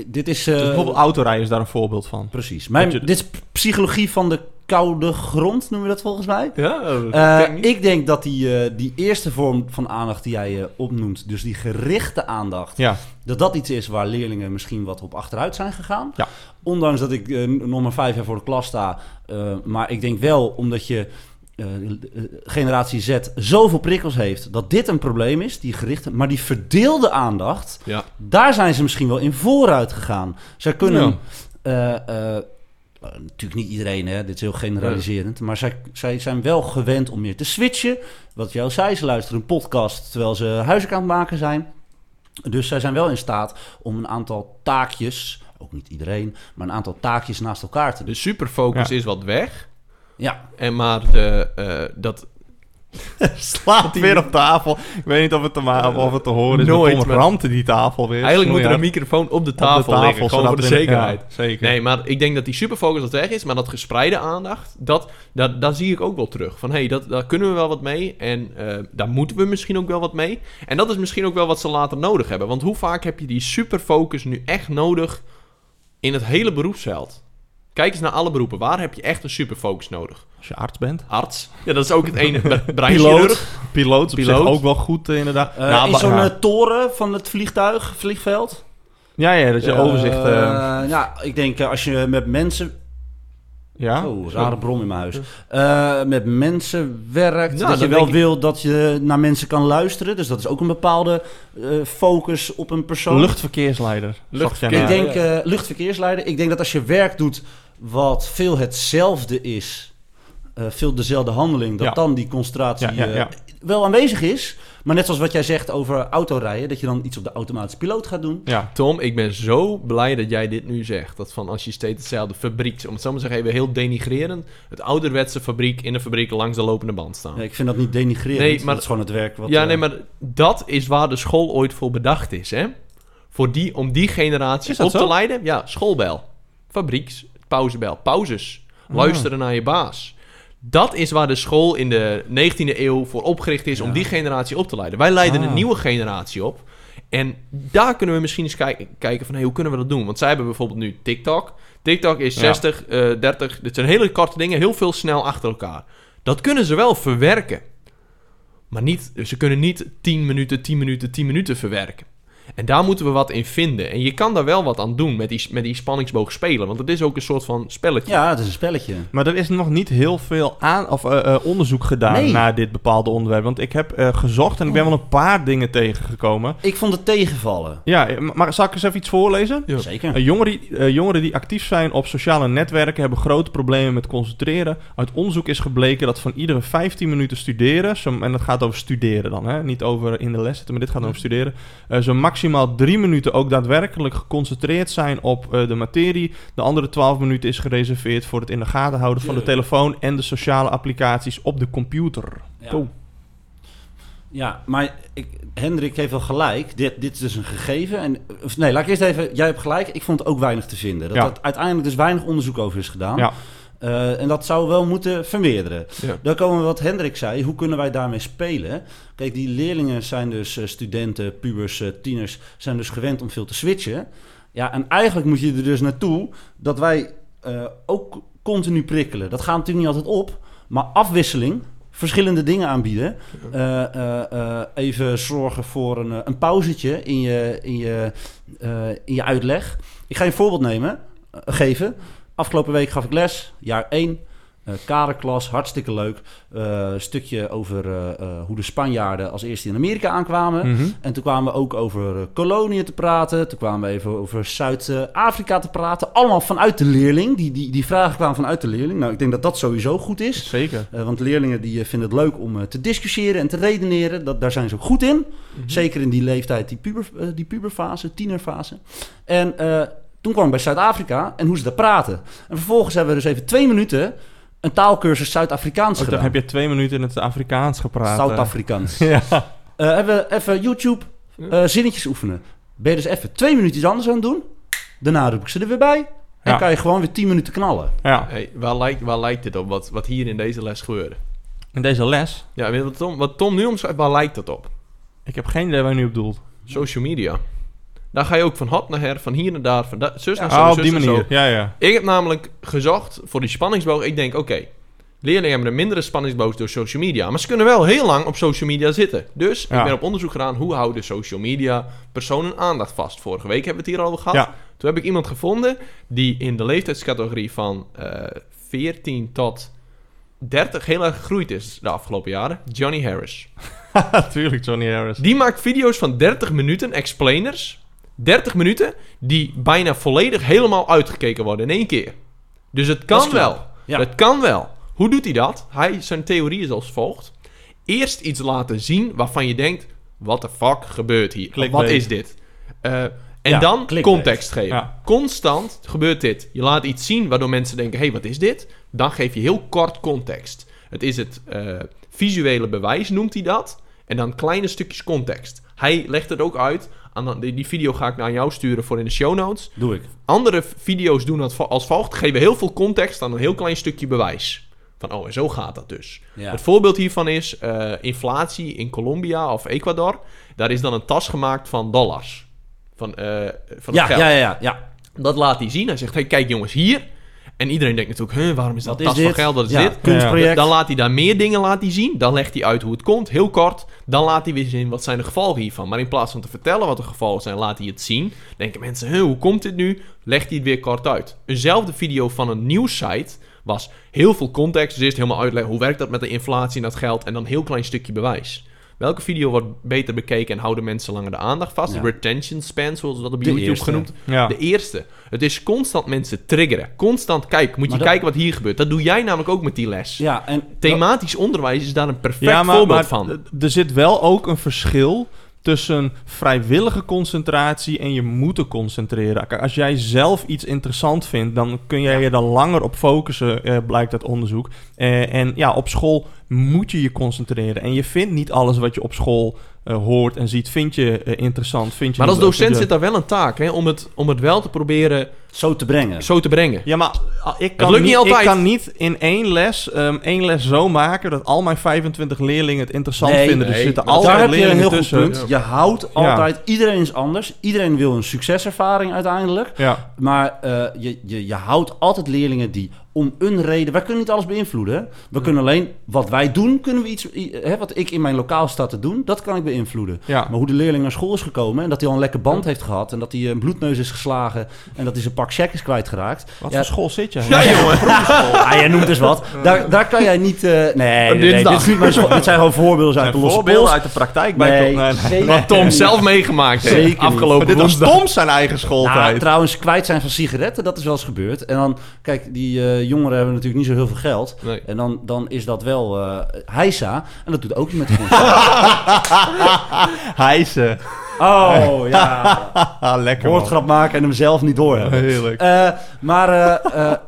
Dit is... Dus bijvoorbeeld autorijden is daar een voorbeeld van. Precies. Mijn, je- Dit is psychologie van de koude grond, noemen we dat volgens mij. Ja, Eh, ik denk dat die, eh, die eerste vorm van aandacht die jij eh, opnoemt, dus die gerichte aandacht, Ja, dat dat iets is waar leerlingen misschien wat op achteruit zijn gegaan. Ja. Ondanks dat ik eh, nog maar vijf jaar voor de klas sta. eh, maar ik denk wel, omdat je eh, eh, generatie Z zoveel prikkels heeft, dat dit een probleem is, die gerichte. Maar die verdeelde aandacht, ja. daar zijn ze misschien wel in vooruit gegaan. Zij kunnen... eh, eh, natuurlijk niet iedereen, hè? dit is heel generaliserend. Maar zij, zij zijn wel gewend om meer te switchen. Wat jou zei, ze luisteren een podcast terwijl ze huiswerk aan het maken zijn. Dus zij zijn wel in staat om een aantal taakjes, ook niet iedereen, maar een aantal taakjes naast elkaar te doen. De superfocus Ja. is wat weg. Ja, En maar de, eh, dat... slaat weer op tafel. Ik weet niet of het te, ma- of het te horen is. Nooit, maar- die tafel weer. Eigenlijk moet er een microfoon op de Op tafel, liggen, gewoon voor de er zekerheid. ja, zeker. Nee, maar ik denk dat die superfocus wat weg is, maar dat gespreide aandacht, dat, dat, daar zie ik ook wel terug. Van hé, hey, dat, daar kunnen we wel wat mee en eh, daar moeten we misschien ook wel wat mee. En dat is misschien ook wel wat ze later nodig hebben. Want hoe vaak heb je die superfocus nu echt nodig in het hele beroepsveld? Kijk eens naar alle beroepen. Waar heb je echt een superfocus nodig? Als je arts bent. Arts. Ja, dat is ook het ene. Bre- Breinchirurg. Piloot is op zich Piloot. ook wel goed eh, inderdaad. Eh, Nou, in zo'n eh, toren van het vliegtuig, vliegveld. ja, ja, dat je overzicht... eh, ja, ik denk eh, als je met mensen... ja? Oh, rare bron in mijn huis. Eh, met mensen werkt. Ja, dat je wel ik- wil dat je naar mensen kan luisteren. Dus dat is ook een bepaalde eh, focus op een persoon. Luchtverkeersleider. Luchtverkeer- Ik denk eh, luchtverkeersleider. Ik denk dat als je werk doet wat veel hetzelfde is, eh, veel dezelfde handeling, dat Ja. dan die concentratie Ja, ja, ja. eh, wel aanwezig is. Maar net zoals wat jij zegt over autorijden, dat je dan iets op de automatische piloot gaat doen. Ja. Tom, ik ben zo blij dat jij dit nu zegt. Dat van als je steeds hetzelfde fabriek, om het zo maar te zeggen, even heel denigrerend. Het ouderwetse fabriek in de fabriek langs de lopende band staan. Ik vind dat niet denigrerend. Nee, maar- dat is gewoon het werk wat... ja, eh, nee, maar dat is waar de school ooit voor bedacht is, hè? Voor die, om die generatie op te leiden. Ja, schoolbel. Fabrieks, pauzebel. Pauzes. Ah. Luisteren naar je baas. Dat is waar de school in de 19e eeuw voor opgericht is om die generatie op te leiden. Wij leiden Ah. een nieuwe generatie op. En daar kunnen we misschien eens kijk- kijken van, hey, hoe kunnen we dat doen? Want zij hebben bijvoorbeeld nu TikTok. TikTok is Ja. 60, eh 30, dit zijn hele korte dingen, heel veel snel achter elkaar. Dat kunnen ze wel verwerken. Maar niet, ze kunnen niet 10 minuten, 10 minuten, 10 minuten verwerken. En daar moeten we wat in vinden. En je kan daar wel wat aan doen met die, met die spanningsboog spelen. Want het is ook een soort van spelletje. Ja, het is een spelletje. Maar er is nog niet heel veel aan, of, eh, eh, onderzoek gedaan Nee. naar dit bepaalde onderwerp. Want ik heb eh, gezocht en ik ben wel een paar dingen tegengekomen. Ik vond het tegenvallen. Ja, maar zal ik eens even iets voorlezen? Ja. Zeker. Jongeren, die- jongeren die actief zijn op sociale netwerken hebben grote problemen met concentreren. Uit onderzoek is gebleken dat van iedere 15 minuten studeren, zo, en dat gaat over studeren dan, hè? niet over in de les zitten, maar dit gaat over studeren, eh, zo maximaal drie minuten ook daadwerkelijk geconcentreerd zijn op eh, de materie. De andere 12 minuten is gereserveerd voor het in de gaten houden van de telefoon en de sociale applicaties op de computer. Ja. Ja, maar ik, Hendrik heeft wel gelijk. Dit, dit is dus een gegeven. En, nee, laat ik eerst even... Jij hebt gelijk. Ik vond ook weinig te vinden. Dat Ja. er uiteindelijk dus weinig onderzoek over is gedaan. Ja. Eh, en dat zou wel moeten vermeerderen. Ja. Dan komen we wat Hendrik zei. Hoe kunnen wij daarmee spelen? Kijk, die leerlingen zijn dus eh, studenten, pubers, eh, tieners... zijn dus gewend om veel te switchen. Ja, en eigenlijk moet je er dus naartoe... dat wij ook continu prikkelen. Dat gaat natuurlijk niet altijd op. Maar afwisseling, verschillende dingen aanbieden... Even zorgen voor een, een pauzetje in je, in, je, in je uitleg. Ik ga je een voorbeeld nemen, geven. Afgelopen week gaf ik les, jaar 1. eh kaderklas, hartstikke leuk. Een stukje over eh, hoe de Spanjaarden als eerste in Amerika aankwamen. Mhm. En toen kwamen we ook over koloniën te praten. Toen kwamen we even over Zuid-Afrika te praten. Allemaal vanuit de leerling. Die, die, die vragen kwamen vanuit de leerling. Nou, ik denk dat dat sowieso goed is. Zeker. Want leerlingen die vinden het leuk om te discussiëren en te redeneren. Dat, daar zijn ze ook goed in. Zeker in die leeftijd, die, puber, die puberfase, tienerfase. En toen kwam ik bij Zuid-Afrika en hoe ze daar praten. En vervolgens hebben we dus even twee minuten een taalkursus Zuid-Afrikaans dan gedaan. heb je twee minuten in het Afrikaans gepraat. Zuid-Afrikaans. Ja. Eh, hebben we even YouTube eh, zinnetjes oefenen. Ben je dus even twee minuutjes iets anders aan het doen. Daarna roep ik ze er weer bij. En Ja. kan je gewoon weer tien minuten knallen. ja. Hey, waar, lijkt, waar lijkt dit op? Wat, wat hier in deze les gebeurde? In deze les, Ja, weet je wat Tom, wat Tom nu omschrijft, waar lijkt dat op? ik heb geen idee waar je nu op doelt. Social media. Daar ga je ook van hot naar her, van hier naar daar, van zus naar zo, Ah, op zus die naar zo. manier. Ja, ja. Ik heb namelijk gezocht voor die spanningsboog. Ik denk, oké, leerlingen hebben een mindere spanningsboog door social media. Maar ze kunnen wel heel lang op social media zitten. Dus Ja. ik ben op onderzoek gedaan, hoe houden social media personen aandacht vast? Vorige week hebben we het hier al over gehad. Toen heb ik iemand gevonden die in de leeftijdscategorie van eh 14 tot 30 heel erg gegroeid is de afgelopen jaren. Johnny Harris. Natuurlijk, Johnny Harris. Die maakt video's van 30 minuten, explainers. 30 minuten, die bijna volledig helemaal uitgekeken worden in één keer. Dus het kan wel. Ja. Het kan wel. Hoe doet hij dat? Hij, zijn theorie is als volgt. Eerst iets laten zien waarvan je denkt... What the fuck gebeurt hier? Clickbait. Wat is dit? Eh, en Ja, dan clickbait. context geven. Ja. Constant gebeurt dit. Je laat iets zien waardoor mensen denken... Hé, hey, wat is dit? Dan geef je heel kort context. Het is het eh, visuele bewijs, noemt hij dat. En dan kleine stukjes context. Hij legt het ook uit. Aan, die, die video ga ik naar jou sturen voor in de show notes. Doe ik. Andere video's doen dat als volgt. Geven heel veel context aan een heel klein stukje bewijs. Van, oh, en zo gaat dat dus. Ja. Het voorbeeld hiervan is eh, inflatie in Colombia of Ecuador. Daar is dan een tas gemaakt van dollars. Van, eh van Ja, geld. ja, ja, ja, ja. Dat laat hij zien. Hij zegt, hey, kijk jongens, hier. En iedereen denkt natuurlijk, huh, waarom is dat tas is van geld? Wat is Ja, dit? kunstproject. Dan laat hij daar meer dingen laat hij zien. Dan legt hij uit hoe het komt, heel kort. Dan laat hij weer zien wat zijn de gevolgen hiervan. Maar in plaats van te vertellen wat de gevolgen zijn, laat hij het zien. Denken mensen, huh, hoe komt dit nu? Legt hij het weer kort uit. Eenzelfde video van een nieuwssite was heel veel context. Dus eerst helemaal uitleggen hoe werkt dat met de inflatie en dat geld. En dan een heel klein stukje bewijs. Welke video wordt beter bekeken en houden mensen langer de aandacht vast? Ja. Retention span, zoals we dat op De YouTube eerste. genoemd. Ja. De eerste. Het is constant mensen triggeren. Constant kijken. Moet je dat- kijken wat hier gebeurt. Dat doe jij namelijk ook met die les. Ja, en Thematisch onderwijs is daar een perfect ja, maar, voorbeeld maar van. er zit wel ook een verschil tussen vrijwillige concentratie en je moeten concentreren. Kijk, Als jij zelf iets interessant vindt, dan kun jij je er langer op focussen, eh, blijkt uit onderzoek. Eh, en ja, op school moet je je concentreren. En je vindt niet alles wat je op school eh, hoort en ziet, vind je eh, interessant. Vind je Maar als docent je- zit daar wel een taak hè, om, het, om het wel te proberen zo te brengen. zo te brengen. Ja, maar ah, ik kan, lukt niet niet, altijd. ik kan niet in één les, ehm, één les zo maken dat al mijn 25 leerlingen het interessant Nee, vinden. Dus nee, er zitten maar Daar altijd heb je een leerlingen heel goed punt. Je houdt altijd, iedereen is anders. Iedereen wil een succeservaring uiteindelijk. Ja. Maar eh, je, je, je houdt altijd leerlingen die om een reden... Wij kunnen niet alles beïnvloeden. hè. We kunnen alleen wat wij doen, kunnen we iets... Hè, wat ik in mijn lokaal sta te doen, dat kan ik beïnvloeden. Ja. Maar hoe de leerling naar school is gekomen... en dat hij al een lekker band heeft gehad... en dat hij een bloedneus is geslagen... en dat hij zijn pak check is kwijtgeraakt... Wat voor school zit je? Ja, jongen. Ah, jij noemt dus wat. Daar, daar kan jij niet... eh, nee, nee, nee, dinsdag. dit, is niet mijn school. dit zijn gewoon voorbeelden uit de losse voorbeelden uit de praktijk bij Nee, Tom. Nee, Wat Tom zelf meegemaakt heeft afgelopen Maar dit was. Tom zijn eigen Nou, schooltijd. trouwens, kwijt zijn van sigaretten, dat is wel eens gebeurd. En dan, kijk, die eh, jongeren hebben natuurlijk niet zo heel veel geld. Nee. En dan, dan is dat wel eh heisa. En dat doet ook niet met de Hijsen. Oh, ja. Lekker. Woordgrap maken en hem zelf niet doorhebben. Heerlijk. Eh, maar eh, eh,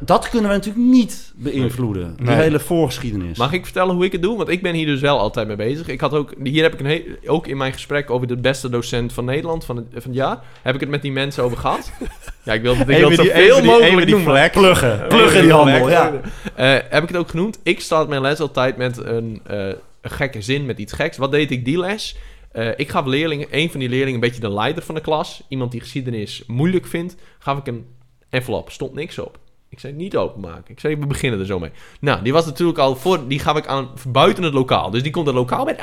dat kunnen we natuurlijk niet beïnvloeden. De Nee. hele voorgeschiedenis. Mag ik vertellen hoe ik het doe? Want ik ben hier dus wel altijd mee bezig. Ik had ook, hier heb ik een ook in mijn gesprek over de beste docent van Nederland van het, van het jaar. Heb ik het met die mensen over gehad. Ja, ik wil het, ik wil zoveel even die- mogelijk die noemen. vlek. pluggen. Pluggen die handel, ja. Eh, heb ik het ook genoemd? Ik start mijn les altijd met een, eh, een gekke zin, met iets geks. Wat deed ik die les? Eh, ik gaf leerlingen, een van die leerlingen, een beetje de leider van de klas. Iemand die geschiedenis moeilijk vindt. Gaf ik een envelop. Stond niks op. Ik zei niet openmaken. Ik zei, we beginnen er zo mee. Nou, die was natuurlijk al voor... Die gaf ik aan buiten het lokaal. Dus die komt het lokaal met...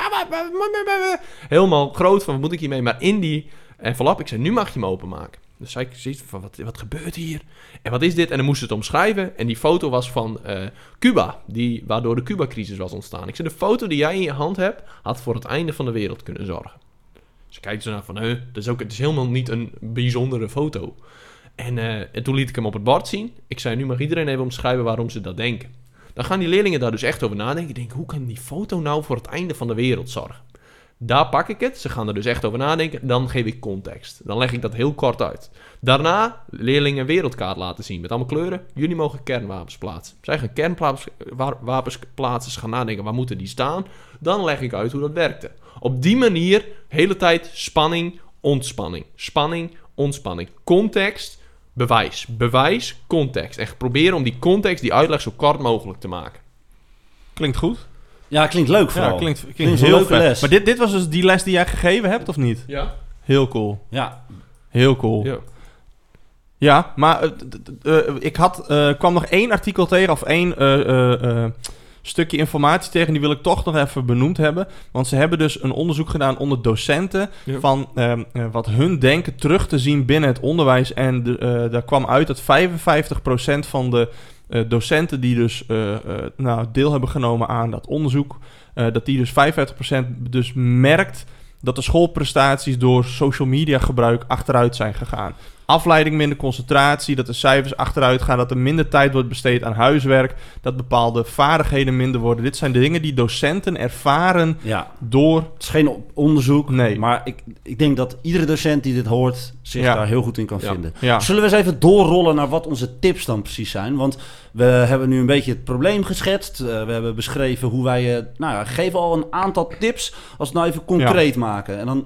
Helemaal groot van, wat moet ik hiermee? Maar in die envelop, ik zei, nu mag je hem openmaken. Dus zei ik zoiets van, wat, wat gebeurt hier? En wat is dit? En dan moest ze het omschrijven. En die foto was van eh, Cuba, die, waardoor de Cuba-crisis was ontstaan. Ik zei, de foto die jij in je hand hebt, had voor het einde van de wereld kunnen zorgen. Ze kijkt zo naar van, hè, dat is ook, het is helemaal niet een bijzondere foto. En, eh, en toen liet ik hem op het bord zien. Ik zei, nu mag iedereen even omschrijven waarom ze dat denken. Dan gaan die leerlingen daar dus echt over nadenken. Ik denk, hoe kan die foto nou voor het einde van de wereld zorgen? Daar pak ik het. Ze gaan er dus echt over nadenken. Dan geef ik context. Dan leg ik dat heel kort uit. Daarna leerlingen een wereldkaart laten zien met allemaal kleuren. Jullie mogen kernwapens plaatsen. Zij gaan kernwapens plaatsen. Ze gaan nadenken waar moeten die staan. Dan leg ik uit hoe dat werkte. Op die manier, hele tijd spanning, ontspanning. Spanning, ontspanning. Context, bewijs. Bewijs, context. Echt proberen om die context, die uitleg zo kort mogelijk te maken. Klinkt goed. Ja, klinkt leuk vooral. Ja, klinkt, klinkt, Klinkt een heel leuke vet. les. Maar dit, dit was dus die les die jij gegeven hebt, of niet? Ja? Heel cool. Ja, Heel cool. Ja. Ja, maar eh, eh, ik had, eh, kwam nog één artikel tegen of één eh, eh, eh, stukje informatie tegen. Die wil ik toch nog even benoemd hebben. Want ze hebben dus een onderzoek gedaan onder docenten. Ja. Van ehm, eh, wat hun denken terug te zien binnen het onderwijs. En de, eh, daar kwam uit dat 55% van de eh, docenten die dus nou, deel hebben genomen aan dat onderzoek. dat die dus 55% dus merkt dat de schoolprestaties door social media gebruik achteruit zijn gegaan. Afleiding, minder concentratie, dat de cijfers achteruit gaan, dat er minder tijd wordt besteed aan huiswerk, dat bepaalde vaardigheden minder worden. Dit zijn de dingen die docenten ervaren ja. door. Het is geen onderzoek, Nee. maar ik, ik denk dat iedere docent die dit hoort zich Ja. daar heel goed in kan Ja. vinden. Ja, Zullen we eens even doorrollen naar wat onze tips dan precies zijn? Want we hebben nu een beetje het probleem geschetst. Eh, we hebben beschreven hoe wij... eh, nou ja, geven al een aantal tips als we het nou even concreet maken. En dan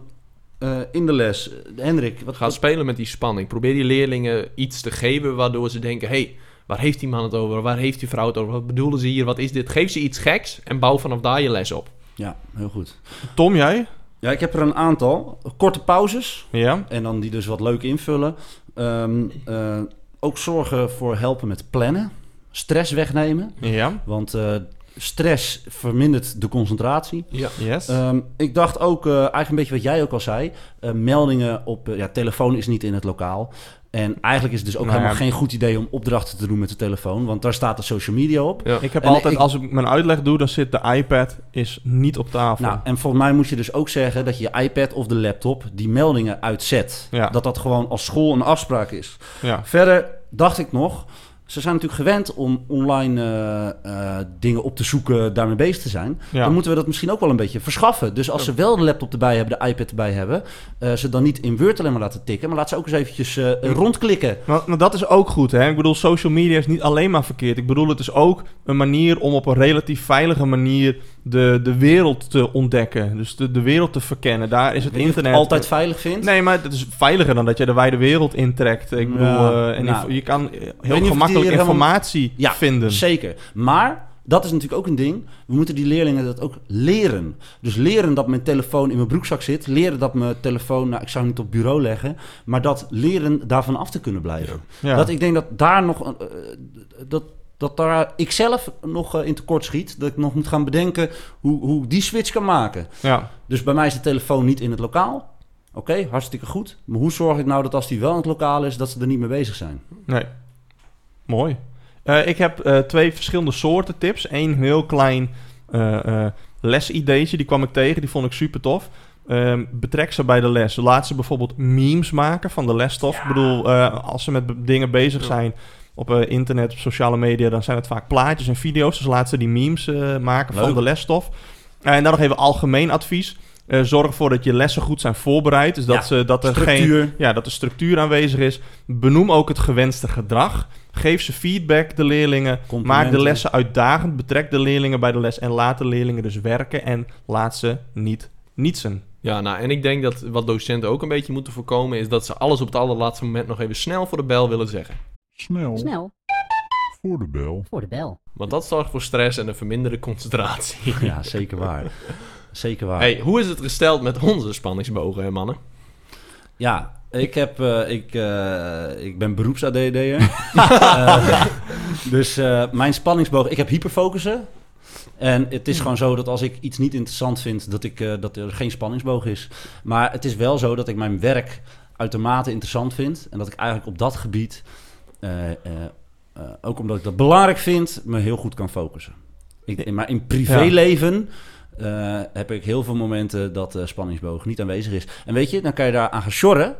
eh, in de les. Eh, Hendrik, wat Ga wat- spelen met die spanning. Probeer die leerlingen iets te geven waardoor ze denken... hey, waar heeft die man het over? Waar heeft die vrouw het over? Wat bedoelen ze hier? Wat is dit? Geef ze iets geks en bouw vanaf daar je les op. Ja, heel goed. Tom, jij? Ja, ik heb er een aantal. Korte pauzes. Ja. En dan die dus wat leuk invullen. Ehm, eh, ook zorgen voor helpen met plannen. Stress wegnemen. Ja. Want eh, stress vermindert de concentratie. Ja. Yes. Ehm, ik dacht ook, eh, eigenlijk een beetje wat jij ook al zei. eh, meldingen op, eh, ja, telefoon is niet in het lokaal. En eigenlijk is het dus ook Nou ja. helemaal geen goed idee om opdrachten te doen met de telefoon. Want daar staat de social media op. Ja. ik heb en altijd, ik- als ik mijn uitleg doe, dan zit de iPad is niet op tafel. Nou, en volgens mij moet je dus ook zeggen dat je je iPad of de laptop die meldingen uitzet. Ja. Dat dat gewoon als school een afspraak is. ja. Verder dacht ik nog, ze zijn natuurlijk gewend om online eh, eh, dingen op te zoeken, daarmee bezig te zijn. Ja. Dan moeten we dat misschien ook wel een beetje verschaffen. Dus als ze wel de laptop erbij hebben, de iPad erbij hebben, eh, ze dan niet in Word alleen maar laten tikken, maar laat ze ook eens eventjes rondklikken. Maar, maar dat is ook goed, hè? Ik bedoel, social media is niet alleen maar verkeerd. Ik bedoel, het is ook een manier om op een relatief veilige manier de, de wereld te ontdekken. Dus de, de wereld te verkennen. Daar is het Weet je je internet... altijd veilig vindt. Nee, maar het is veiliger dan dat je de wijde wereld intrekt. Ik bedoel, Ja, eh, en nou, inf- je kan heel het helemaal- informatie Ja, vinden. Zeker. Maar dat is natuurlijk ook een ding. We moeten die leerlingen dat ook leren. Dus leren dat mijn telefoon in mijn broekzak zit. Leren dat mijn telefoon, nou, ik zou hem niet op bureau leggen. Maar dat leren daarvan af te kunnen blijven. Ja. Dat ik denk dat daar nog, eh, dat, dat daar ik zelf nog eh, in tekort schiet. Dat ik nog moet gaan bedenken hoe, hoe ik die switch kan maken. ja. Dus bij mij is de telefoon niet in het lokaal. Oké, hartstikke goed. Maar hoe zorg ik nou dat als die wel in het lokaal is, dat ze er niet mee bezig zijn? Nee. Mooi. Eh, ik heb eh, twee verschillende soorten tips. Eén heel klein eh, lesideetje, die kwam ik tegen. Die vond ik super tof. Ehm, betrek ze bij de les. Laat ze bijvoorbeeld memes maken van de lesstof. Ik bedoel, als ze met dingen bezig zijn op internet, op sociale media, dan zijn het vaak plaatjes en video's. Dus laat ze die memes maken van de lesstof. En dan nog even algemeen advies. Zorg ervoor dat je lessen goed zijn voorbereid. Dus dat, Ja, ze, dat er geen Structuur. ja, dat er structuur aanwezig is. Benoem ook het gewenste gedrag. Geef ze feedback, de leerlingen. Maak de lessen uitdagend. Betrek de leerlingen bij de les. En laat de leerlingen dus werken. En laat ze niet nietsen. Ja, nou, en ik denk dat wat docenten ook een beetje moeten voorkomen... is dat ze alles op het allerlaatste moment nog even snel voor de bel willen zeggen. Snel Snel voor de bel. voor de bel. Want dat zorgt voor stress en een verminderde concentratie. Ja, zeker waar. Zeker waar. Hey, hoe is het gesteld met onze spanningsbogen, hè, mannen? Ja, ik, heb, eh, ik, eh, ik ben beroeps-ADD'er. Eh, dus eh, mijn spanningsboog... Ik heb hyperfocussen. En het is gewoon zo dat als ik iets niet interessant vind... Dat, ik, eh, dat er geen spanningsboog is. Maar het is wel zo dat ik mijn werk uitermate interessant vind. En dat ik eigenlijk op dat gebied... eh, eh, eh, ook omdat ik dat belangrijk vind... me heel goed kan focussen. Ik, maar in privéleven... eh, heb ik heel veel momenten dat de spanningsboog niet aanwezig is. En weet je, dan kan je daar aan gaan sjorren.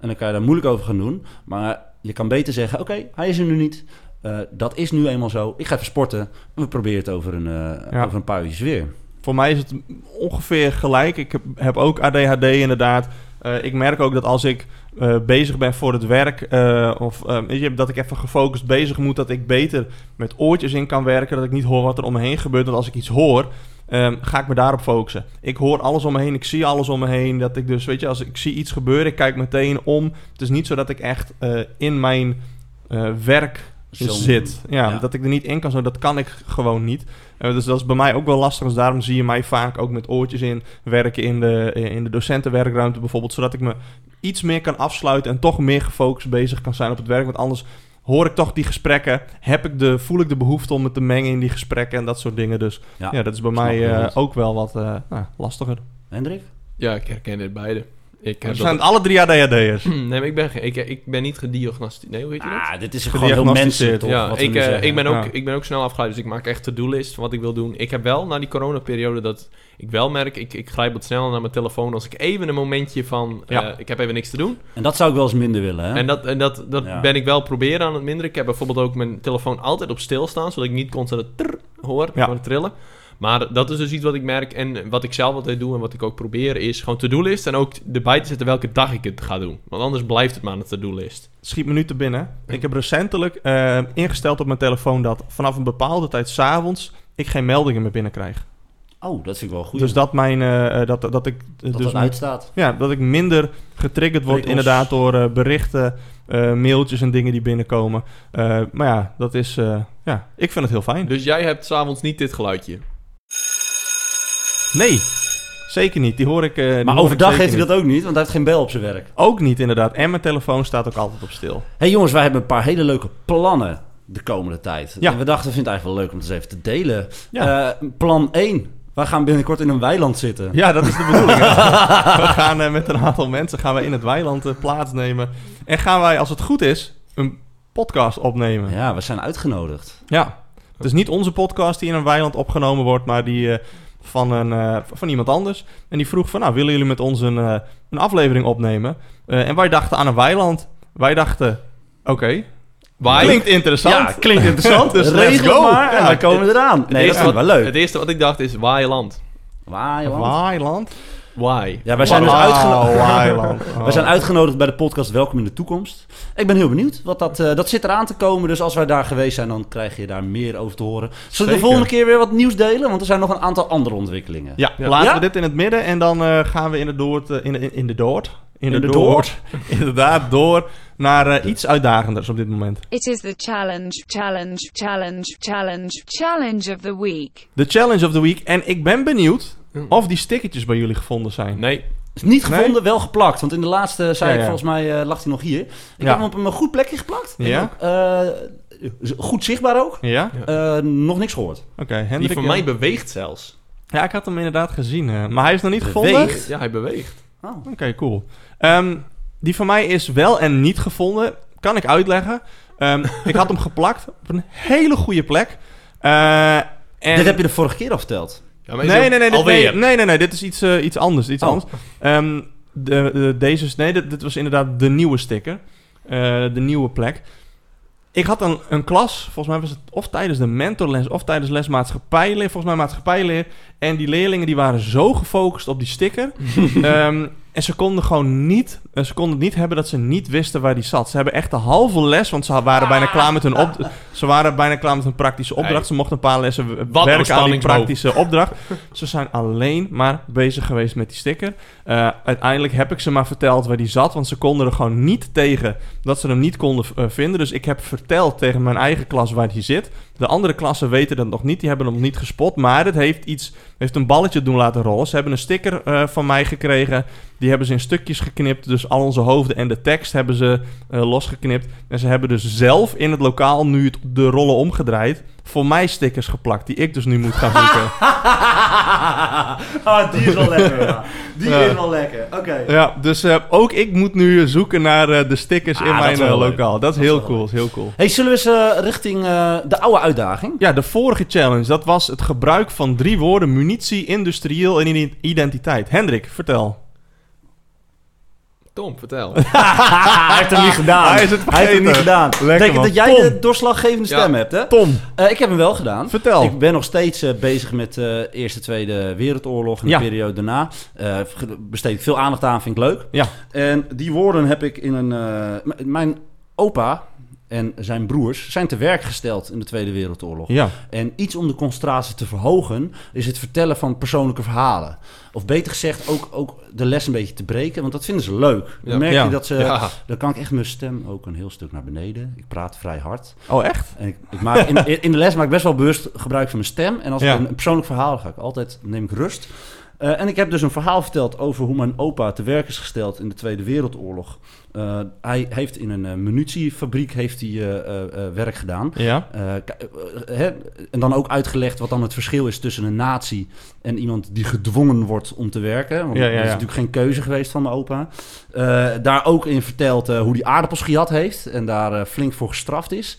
En dan kan je daar moeilijk over gaan doen. Maar je kan beter zeggen, oké, hij is er nu niet. Eh, dat is nu eenmaal zo. Ik ga even sporten. En we proberen het over een, eh, Ja. over een paar uurtjes weer. Voor mij is het ongeveer gelijk. Ik heb, heb ook ADHD inderdaad. Eh, ik merk ook dat als ik bezig ben voor het werk... of je, dat ik even gefocust bezig moet... dat ik beter met oortjes in kan werken. Dat ik niet hoor wat er om me heen gebeurt. Want als ik iets hoor... ehm, ga ik me daarop focussen. Ik hoor alles om me heen, ik zie alles om me heen. Dat ik dus, weet je, als ik zie iets gebeuren, ik kijk meteen om. Het is niet zo dat ik echt eh, in mijn eh, werk Zo'n- zit. Ja, ja. dat ik er niet in kan, zo, dat kan ik gewoon niet. Eh, dus dat is bij mij ook wel lastig. Dus daarom zie je mij vaak ook met oortjes in werken in de, in de docentenwerkruimte bijvoorbeeld. Zodat ik me iets meer kan afsluiten en toch meer gefocust bezig kan zijn op het werk. Want anders hoor ik toch die gesprekken. Heb ik de, voel ik de behoefte om me te mengen in die gesprekken en dat soort dingen. Dus ja, Ja, dat is bij mij eh, ook wel wat eh, nou, lastiger. Hendrik? Ja, ik herken dit beide. Ik We zijn dat... alle drie ADHD'ers. Nee, maar ik ben, ik, ik ben niet gediagnosticeerd. Nee, hoe heet je dat? Ah, dit is gewoon heel menselijk, toch? ja, ik, eh, ik, ben ook, Ja. ik ben ook snel afgeleid, dus ik maak echt to-do-list van wat ik wil doen. Ik heb wel na die coronaperiode dat ik wel merk, ik, ik grijp wat sneller naar mijn telefoon als ik even een momentje van, Ja. eh, ik heb even niks te doen. En dat zou ik wel eens minder willen, hè? En dat, en dat, dat Ja. ben ik wel proberen aan het minderen. Ik heb bijvoorbeeld ook mijn telefoon altijd op stil staan, zodat ik niet constant het trrr hoor, Ja. gewoon trillen. Maar dat is dus iets wat ik merk en wat ik zelf altijd doe en wat ik ook probeer is gewoon to-do-list en ook erbij te zetten welke dag ik het ga doen. Want anders blijft het maar een to-do-list. Schiet me nu te binnen. Ik heb recentelijk eh, ingesteld op mijn telefoon dat vanaf een bepaalde tijd s'avonds ik geen meldingen meer binnenkrijg. Oh, dat vind ik wel goed. Dus dat mijn eh, eh, dat, dat ik dat dus dat uitstaat. ja, dat ik minder getriggerd word inderdaad door eh, berichten, eh, mailtjes en dingen die binnenkomen. Eh, maar ja, dat is eh, ja, ik vind het heel fijn. Dus jij hebt s'avonds niet dit geluidje. Nee, zeker niet. Die hoor ik. eh, die Maar hoor overdag ik heeft hij niet. dat ook niet, want hij heeft geen bel op zijn werk. Ook niet inderdaad. En mijn telefoon staat ook altijd op stil. hey jongens, wij hebben een paar hele leuke plannen de komende tijd. Ja. En we dachten, we vinden het eigenlijk wel leuk om het eens even te delen. Ja. Eh, plan 1. We gaan binnenkort in een weiland zitten. Ja, dat is de bedoeling. we gaan eh, met een aantal mensen gaan we in het weiland plaatsnemen. En gaan wij, als het goed is, een podcast opnemen. Ja, we zijn uitgenodigd. Ja. Het is niet onze podcast die in een weiland opgenomen wordt, maar die eh, van, een, eh, van iemand anders. En die vroeg van, nou, willen jullie met ons een, eh, een aflevering opnemen? Eh, en wij dachten aan een weiland. Wij dachten, oké, klinkt interessant. Ja, klinkt interessant. Dus let's regel maar en Ja, wij komen eraan. Nee, Het dat ik wel leuk. Het eerste wat ik dacht is Waailand. Weiland. Weiland? Why? Ja, wij zijn dus uitgenodigd. Oh. We zijn uitgenodigd bij de podcast Welkom in de Toekomst. Ik ben heel benieuwd, wat dat, eh, dat zit eraan te komen. Dus als wij daar geweest zijn, dan krijg je daar meer over te horen. Zullen we de volgende keer weer wat nieuws delen? Want er zijn nog een aantal andere ontwikkelingen. Ja, Ja. laten Ja? we dit in het midden en dan eh, gaan we in de Doord, eh, in, de, in de Doord, in de, In de Doord, inderdaad door naar iets uitdagenders op dit moment. It is the challenge, challenge, challenge, challenge, challenge of the week. De challenge of the week en ik ben benieuwd of die stickertjes bij jullie gevonden zijn. Nee. Is niet Nee? gevonden, wel geplakt. Want in de laatste, zei Ja, ik ja. volgens mij, eh, lag hij nog hier. Ik Ja. heb hem op een goed plekje geplakt. Ja? Eh, goed zichtbaar ook. Ja? Eh, nog niks gehoord. Oké, Die Hendrik. van mij beweegt zelfs. Ja, ik had hem inderdaad gezien, maar hij is nog niet gevonden. Beweegt? Ja, hij beweegt. Oh. Oké, cool. Ehm, die van mij is wel en niet gevonden. Kan ik uitleggen. Ehm, ik had hem geplakt op een hele goede plek. Eh, en... Dit heb je de vorige keer al verteld. Ja, maar is Nee, nee, nee, dit, Alweer. nee, nee, nee, nee, dit is iets, eh, iets anders. Iets Oh. anders. Ehm, de, de, deze, nee, dit, dit was inderdaad de nieuwe sticker. Eh, de nieuwe plek. Ik had een, een klas, volgens mij was het of tijdens de mentorles of tijdens les maatschappijleer, volgens mij maatschappijleer. En die leerlingen die waren zo gefocust op die sticker. Ehm, en ze konden gewoon niet, eh, ze konden het niet hebben dat ze niet wisten waar die zat. Ze hebben echt de halve les, want ze waren bijna klaar met hun, op, ze waren bijna klaar met hun praktische opdracht. Ze mochten een paar lessen w- nou werken aan die praktische opdracht. Ze zijn alleen maar bezig geweest met die sticker. Eh, uiteindelijk heb ik ze maar verteld waar die zat, want ze konden er gewoon niet tegen dat ze hem niet konden eh, vinden. Dus ik heb verteld tegen mijn eigen klas waar die zit. De andere klassen weten dat nog niet, die hebben hem nog niet gespot. Maar het heeft iets, heeft een balletje doen laten rollen. Ze hebben een sticker eh, van mij gekregen. Die hebben ze in stukjes geknipt. Dus al onze hoofden en de tekst hebben ze eh, losgeknipt. En ze hebben dus zelf in het lokaal nu het- de rollen omgedraaid. Voor mij stickers geplakt, die ik dus nu moet gaan zoeken. ah, die is wel lekker. Ja. Die Ja. is wel lekker. Oké. Ja, dus eh, ook ik moet nu zoeken naar eh, de stickers Ah, in mijn eh, lokaal. Dat is Dat heel cool, is heel cool. Hey, zullen we eens eh, richting eh, de oude uitdaging? Ja, de vorige challenge, dat was het gebruik van drie woorden: munitie, industrieel en ide- identiteit. Hendrik, vertel. Tom, vertel. hij heeft hem niet gedaan. Hij is het Hij heeft hem niet gedaan. Lekker, Denk je man. dat jij Tom. de doorslaggevende Ja. stem hebt, hè? Tom, Eh, ik heb hem wel gedaan. vertel. Ik ben nog steeds eh, bezig met de Eerste, Tweede Wereldoorlog en Ja. de periode daarna. Eh, besteed ik veel aandacht aan, vind ik leuk. Ja. En die woorden heb ik in een... eh, mijn opa en zijn broers zijn te werk gesteld in de Tweede Wereldoorlog. Ja, En iets om de concentratie te verhogen is het vertellen van persoonlijke verhalen. Of beter gezegd, ook, ook de les een beetje te breken, want dat vinden ze leuk. Dan Ja. merk Ja. je dat ze... ja. Dan kan ik echt mijn stem ook een heel stuk naar beneden. Ik praat vrij hard. oh echt? En ik, ik maak in, in de les maak ik best wel bewust gebruik van mijn stem. En als ik een, een persoonlijk verhaal ga ik altijd, neem ik rust. Eh, en ik heb dus een verhaal verteld over hoe mijn opa te werk is gesteld in de Tweede Wereldoorlog. Eh, hij heeft in een eh, munitiefabriek heeft hij, werk gedaan. Ja. En dan ook uitgelegd wat dan het verschil is tussen een nazi en iemand die gedwongen wordt om te werken. Want Ja, ja, dat is natuurlijk geen keuze geweest van mijn opa. Daar ook in verteld hoe hij aardappels gejat heeft en daar flink voor gestraft is.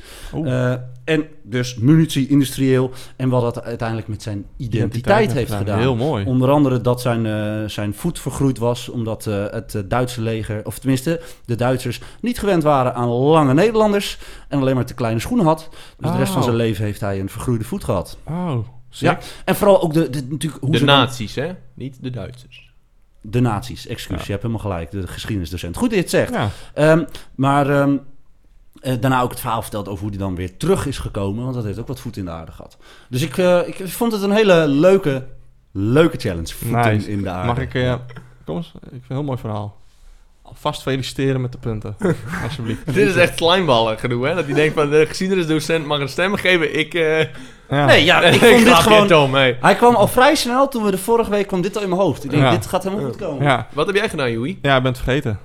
En dus munitie, industrieel en wat dat uiteindelijk met zijn identiteit, heeft gedaan. Heel mooi. Onder andere dat zijn, eh, zijn voet vergroeid was, omdat eh, het eh, Duitse leger, of tenminste de Duitsers, niet gewend waren aan lange Nederlanders en alleen maar te kleine schoenen had. Dus de rest van Oh. zijn leven heeft hij een vergroeide voet gehad. Oh, sick. Ja. En vooral ook de, de, natuurlijk, hoe De dan- nazi's, hè? Niet de Duitsers. de nazi's, excuus, Ja. je hebt helemaal gelijk, de geschiedenisdocent. Goed dat je het zegt. Ja. Ehm, maar ehm, eh, daarna ook het verhaal verteld over hoe hij dan weer terug is gekomen. Want dat heeft ook wat voet in de aarde gehad. Dus ik, eh, ik vond het een hele leuke, leuke challenge. Voet Nice. in, in de aarde. Mag ik... eh, kom eens, ik vind het een heel mooi verhaal. Alvast feliciteren met de punten. Alsjeblieft. Dit is echt slijmballen gedoe, hè? Dat hij denkt van de geschiedenisdocent mag een stem geven. Ik, eh Ja. Nee, ja, ik vond dit gewoon... Tom, hey. Hij kwam al vrij snel toen we de vorige week kwam dit al in mijn hoofd. Ik denk, Ja. dit gaat helemaal goed komen. Ja. Wat heb jij gedaan, Joey? ja, ik ben het vergeten.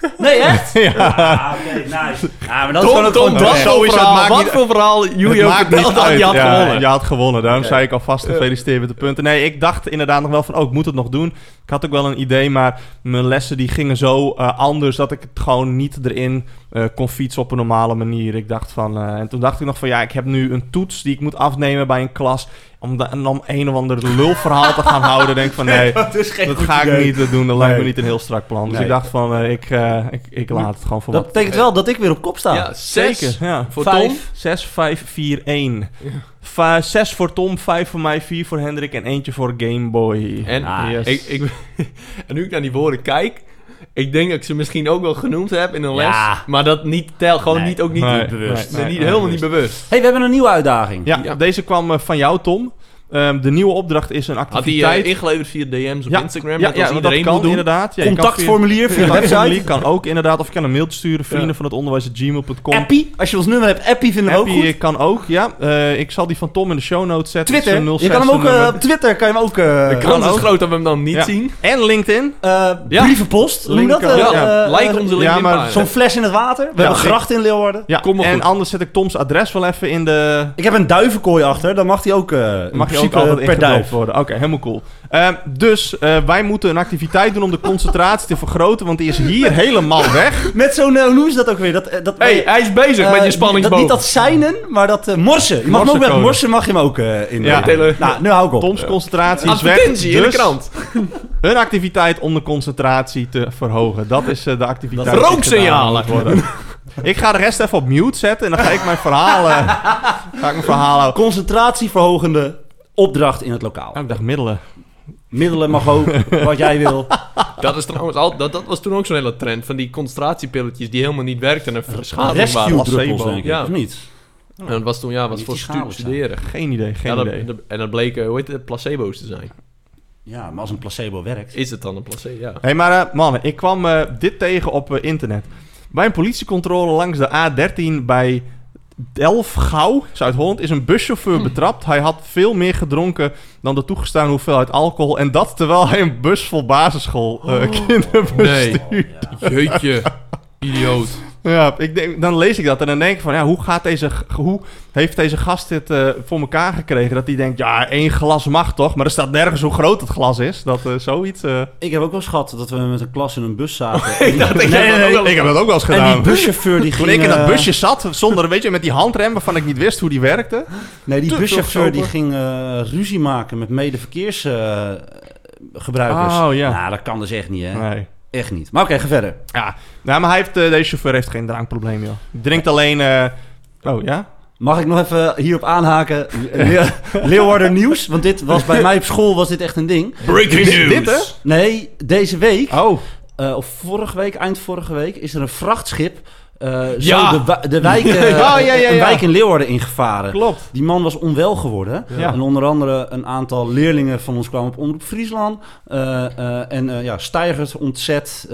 Nee, echt? Ja. Ah, oké, nice. Ja, maar dat is Tom, gewoon wat voor verhaal, maakt wat niet- voor verhaal vertelde dat uit. je had Ja, gewonnen. Je had gewonnen. Daarom zei ik alvast gefeliciteerd met de punten. Nee, ik dacht inderdaad nog wel van, oh, ik moet het nog doen. Ik had ook wel een idee, maar mijn lessen die gingen zo eh, anders dat ik het gewoon niet erin eh, kon fietsen op een normale manier. Ik dacht van, eh, en toen dacht ik nog van, ja, ik heb nu een toets die ik moet afnemen bij een klas. Om, da- en om een of ander lulverhaal te gaan houden, denk ik van, nee, Dat is geen dat ga ik idee. niet eh, doen. Dat lijkt me Nee. niet een heel strak plan. Dus Nee. ik dacht van, eh, ik, eh, ik, ik laat het gewoon voor Dat wat. betekent wel dat ik weer op kop sta. Ja, zes Zeker, ja. voor Vijf. Tom. 6, 5, 4, 1. Va 6 voor Tom, 5 voor mij, 4 voor Hendrik en eentje voor Game Boy. En, Ah, yes. ik, ik, en nu ik naar die woorden kijk, ik denk dat ik ze misschien ook wel genoemd heb in een les. Ja. Maar dat niet tel, gewoon Nee. niet, ook niet, Nee, bewust. nee, nee, niet, nee, helemaal bewust. niet bewust. hey, we hebben een nieuwe uitdaging. Ja, Ja. deze kwam eh, van jou, Tom. Ehm, de nieuwe opdracht is een Had hij activiteit. eh, ingeleverd via DM's op ja, Instagram, ja, ja, iedereen dat kan moet doen. inderdaad. Ja, Contactformulier via de Contactformulier website. kan ook inderdaad. Of je kan een mailtje sturen, vrienden Ja. van het onderwijs, gmail.com. Appie, als je ons nummer hebt, Appie vinden we ook Appie goed. kan ook, ja. Eh, ik zal die van Tom in de show notes zetten. Twitter, je kan hem ook 06 eh, nummer. op Twitter, kan je hem ook... eh, De kans is groot dat we hem dan niet Ja. zien. En LinkedIn. eh, Ja. Brievenpost, dat? Link, Eh, ja. eh, like eh, onze ja, LinkedIn. Zo'n fles in het water. We hebben gracht in Leeuwarden. Ja, en anders zet ik Toms adres wel even in de... Ik heb een duivenkooi achter, dan mag hij ook, eh Mag je ook principe altijd per duif. worden. Oké, helemaal cool. Ehm, dus eh, wij moeten een activiteit doen om de concentratie te vergroten, want die is hier helemaal weg. Met zo'n, eh, hoe ze dat ook weer? Dat, eh, dat, hey, hij is bezig met je dat, spanningsboog. Niet dat seinen, maar dat morsen. Je mag hem ook met morsen mag je hem ook in. Ja. nou, nu hou ik op. Toms concentratie is weg. Advertentie in de dus krant. Een activiteit om de concentratie te verhogen. Dat is de activiteit. Dat- moet worden. ik ga de rest even op mute zetten en dan ga ik mijn verhaal, eh, ga ik mijn verhaal houden. Concentratieverhogende opdracht in het lokaal. Ik dacht middelen. Middelen mag ook, wat jij wil. Dat, is trouwens al, dat, dat was toen ook zo'n hele trend van die concentratiepilletjes die helemaal niet werkten en verschadelijk waren. Rescue druppels, placebo. denk ik, Ja. of niet? En dat was toen, ja, was voor stu- studeren. Geen idee, geen Ja, dat- idee. en dat bleken, hoe heet het, placebo's te zijn. Ja, maar als een placebo werkt. Is het dan een placebo? Ja. Hé, hey, maar eh, mannen, ik kwam eh, dit tegen op eh, internet. Bij een politiecontrole langs de A13 bij Delfgauw, Zuid-Holland, is een buschauffeur betrapt. Hij had veel meer gedronken dan de toegestaan hoeveelheid alcohol. En dat terwijl hij een bus vol basisschool eh kinderen Nee. bestuurde. Jeetje. Idioot. Ja, ik denk, dan lees ik dat en dan denk ik van, ja, hoe, gaat deze, hoe heeft deze gast dit eh, voor elkaar gekregen? Dat hij denkt, ja, één glas mag toch? Maar er staat nergens hoe groot het glas is. Dat eh, zoiets... eh, Ik heb ook wel eens gehad dat we met een klas in een bus zaten. Ik dacht, ik Nee, heb dat nee, ook wel eens ik heb dat ook wel eens En die gedaan. buschauffeur die ging... Toen ik in dat busje zat, zonder, weet je, met die handrem waarvan ik niet wist hoe die werkte. Nee, die buschauffeur die ging eh, ruzie maken met medeverkeersgebruikers. Oh, ja. Nou, dat kan dus echt niet, hè? Nee. Echt niet. Maar oké, ga verder. Ja, nou, maar hij heeft, eh, deze chauffeur heeft geen drankprobleem, joh. Drinkt alleen... eh, Oh, ja? Mag ik nog even hierop aanhaken? Le Leeuwarden nieuws, want dit was bij mij op school was dit echt een ding. Breaking Is news. dit, hè? Nee, deze week, Oh, eh, of vorige week, eind vorige week, is er een vrachtschip eh, Ja. zo de, de wijk, eh, Ja, ja, ja, een wijk in Leeuwarden ingevaren. klopt. Die man was onwel geworden. Ja. En onder andere een aantal leerlingen van ons kwamen op Omroep Friesland. Eh, eh, en eh, ja, stijgers ontzet,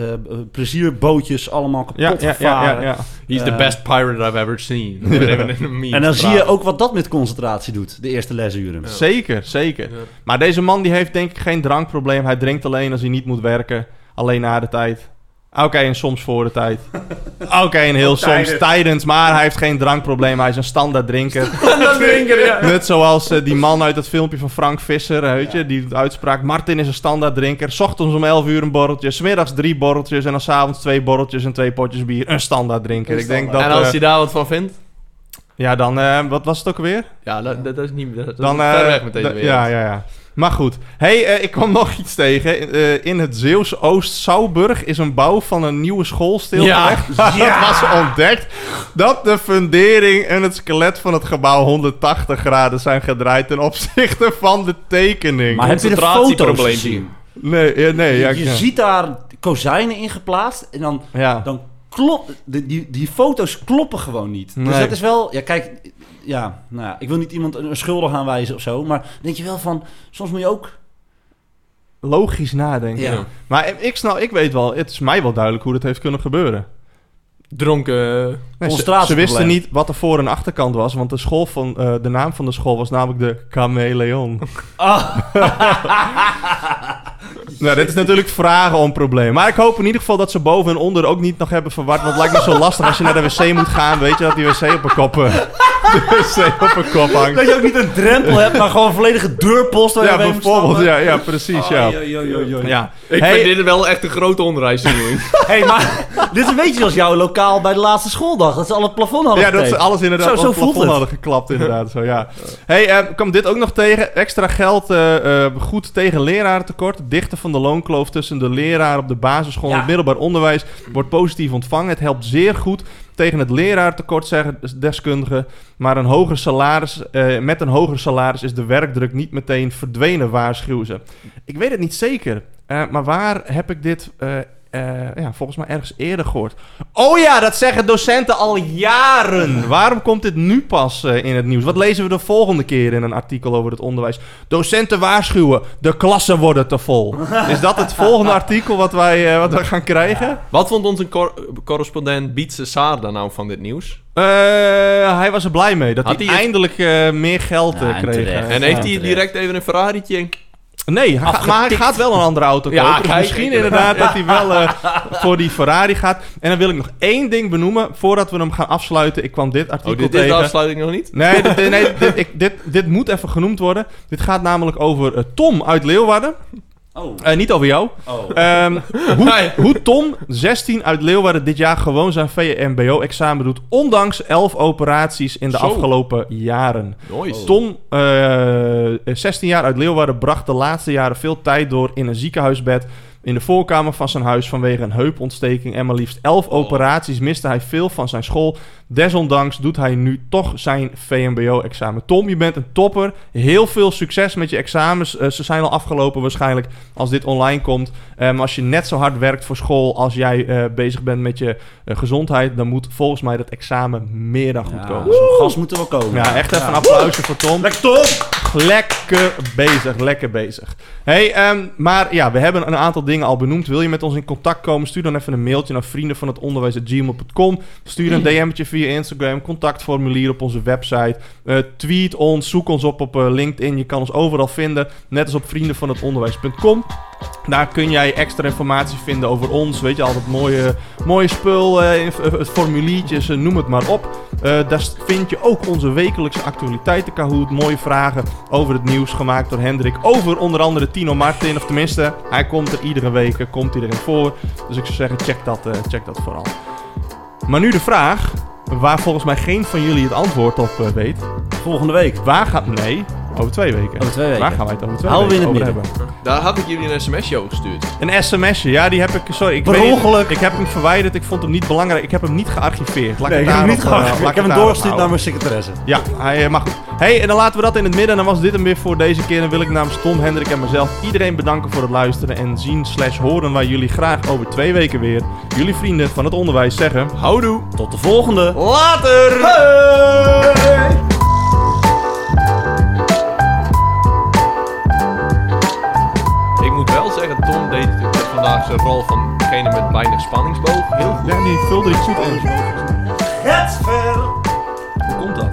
plezierbootjes allemaal kapot Ja, ja, ja, gevaren. ja, ja. He's the best pirate I've ever seen. En dan zie je ook wat dat met concentratie doet, de eerste lesuren. Zeker, zeker. Ja. Maar deze man die heeft denk ik geen drankprobleem. Hij drinkt alleen als hij niet moet werken. Alleen na de tijd. Oké, en soms voor de tijd. Oké, en heel soms tijdens. tijdens. Maar hij heeft geen drankprobleem. Hij is een standaard drinker. Dat drinken, ja. Net zoals eh, die man uit het filmpje van Frank Visser, weet je, die uitspraak: Martin is een standaard drinker. 's Ochtends om 11 uur een borreltje, 's middags drie borreltjes en dan 's avonds twee borreltjes en twee potjes bier. Een standaard drinker. Een Ik denk dat. En als eh, hij daar wat van vindt? ja, dan, eh, wat was het ook alweer? Ja, dat, dat is niet dat, dat Dan, is ver eh, weg met deze da- wereld. Ja, ja, ja. Maar goed. hey, eh, ik kwam nog iets tegen. Eh, in het Zeeuws Oost-Sauburg is een bouw van een nieuwe school stilgelegd. Ja. Dat was ontdekt dat de fundering en het skelet van het gebouw 180 graden zijn gedraaid ten opzichte van de tekening. Maar heb je de foto's gezien? Nee, ja, nee, ja, je ja. ziet daar kozijnen in geplaatst en dan, ja. dan klopt... de- Die, die foto's kloppen gewoon niet. Dus dat is wel... Ja, kijk... Ja, nou ja, ik wil niet iemand een schuldig aanwijzen of zo, maar denk je wel van... Soms moet je ook... logisch nadenken. Ja. Maar ik, snap, ik weet wel, het is mij wel duidelijk hoe dat heeft kunnen gebeuren. Dronken... Nee, ze, wisten niet wat er voor- en achterkant was, want de, school van, eh, de naam van de school was namelijk de Chameleon. Ah. Nou, dit is natuurlijk vragen om probleem. Maar ik hoop in ieder geval dat ze boven en onder ook niet nog hebben verward. Want het lijkt me zo lastig als je naar de wc moet gaan. Weet je dat die wc op een kop, eh, de wc op een kop hangt. Dat je ook niet een drempel hebt, maar gewoon een volledige deurpost waar je Ja, bijvoorbeeld. Ja, ja precies. Ja. Ja. Ik Hey, vind dit wel echt een grote onderwijsdoening. hey, maar dit is een beetje zoals jouw lokaal bij de laatste schooldag. Dat ze al het plafond hadden Ja, dat ze alles inderdaad Zo- op zo het plafond het. hadden geklapt, inderdaad. Zo, ja. hey, eh, kwam dit ook nog tegen? Extra geld eh, eh, goed tegen lerarentekort. Dichten van de loonkloof tussen de leraar op de basisschool en het middelbaar onderwijs wordt positief ontvangen. Het helpt zeer goed tegen het leraartekort, zeggen deskundigen. Maar een hoger salaris, eh, met een hoger salaris is de werkdruk niet meteen verdwenen, waarschuwen ze. Ik weet het niet zeker, eh, maar waar heb ik dit eh, eh, ja, volgens mij ergens eerder gehoord? Oh ja, dat zeggen docenten al jaren. Waarom komt dit nu pas eh, in het nieuws? Wat lezen we de volgende keer in een artikel over het onderwijs? Docenten waarschuwen, de klassen worden te vol. Is dat het volgende artikel wat wij, eh, wat wij gaan krijgen? Wat vond onze cor- correspondent Bietse Saarda nou van dit nieuws? Eh, hij was er blij mee dat Had hij, hij het- eindelijk eh, meer geld Ja, kreeg. En Ja, heeft hij terecht. direct even een Ferrari'tje? Nee, hij gaat- maar hij gaat wel een andere auto Ja, kopen. Dus kijk, misschien inderdaad ja. dat hij wel eh, voor die Ferrari gaat. En dan wil ik nog één ding benoemen voordat we hem gaan afsluiten. Ik kwam dit artikel Oh, dit is de tegen. afsluiting nog niet? Nee, dit, nee dit, ik, dit, dit moet even genoemd worden. Dit gaat namelijk over eh, Tom uit Leeuwarden. Oh, Eh, niet over jou. oh. Ehm, hoe, hoe Tom, 16 uit Leeuwarden, dit jaar gewoon zijn VMBO-examen doet. Ondanks 11 operaties in de Zo. afgelopen jaren. Nice. Tom, eh, 16 jaar uit Leeuwarden, bracht de laatste jaren veel tijd door in een ziekenhuisbed. In de voorkamer van zijn huis vanwege een heupontsteking en maar liefst 11 operaties miste hij veel van zijn school. Desondanks doet hij nu toch zijn VMBO-examen. Tom, je bent een topper. Heel veel succes met je examens. Eh, ze zijn al afgelopen waarschijnlijk als dit online komt. Eh, maar als je net zo hard werkt voor school als jij eh, bezig bent met je gezondheid, dan moet volgens mij dat examen meer dan goed Ja, komen. zo'n gas moet er wel komen. Ja, echt even een applausje voor Tom. Lekker Tom! Lekker bezig, lekker bezig. Hey, ehm, maar ja, we hebben een aantal dingen al benoemd. Wil je met ons in contact komen? Stuur dan even een mailtje naar vrienden van het onderwijs.gmail.com. Stuur een DM'tje via Instagram, contactformulier op onze website. Eh, tweet ons, zoek ons op op eh, LinkedIn. Je kan ons overal vinden, net als op vriendenvanhetonderwijs.com. Daar kun jij extra informatie vinden over ons. Weet je, altijd mooie, mooie spul, inf- eh, formuliertjes, noem het maar op. Daar vind je ook onze wekelijkse actualiteiten Kahoot. Mooie vragen over het nieuws gemaakt door Hendrik. Over onder andere Tino Martin. Of tenminste, hij komt er iedere week komt hij voor. Dus ik zou zeggen, check dat, check dat vooral. Maar nu de vraag, waar volgens mij geen van jullie het antwoord op eh, weet. Volgende week. Waar gaat... Nee, over twee weken. Over twee weken. Waar gaan wij het over twee Houden we weken in het midden. hebben? Daar had ik jullie een sms'je over gestuurd. Een sms'je, ja, die heb ik. Sorry, ik Per weet niet- ongeluk. Ik heb hem verwijderd. Ik vond hem niet belangrijk. Ik heb hem niet gearchiveerd. Laat Nee, ik heb hem niet eh, laat Ik heb hem doorgestuurd naar mijn secretaresse. Ja, hij eh, mag goed. hey, en dan laten we dat in het midden. En dan was dit hem weer voor deze keer. Dan wil ik namens Tom, Hendrik en mezelf iedereen bedanken voor het luisteren. En zien slash horen wij jullie graag over twee weken weer. Jullie vrienden van het onderwijs zeggen... Houdoe! Tot de volgende. Later! Ik Tom deed vandaag zijn rol van degene met weinig spanningsboog heel goed. Ja, die vulde ik goed in. Hetver. Hoe komt dat?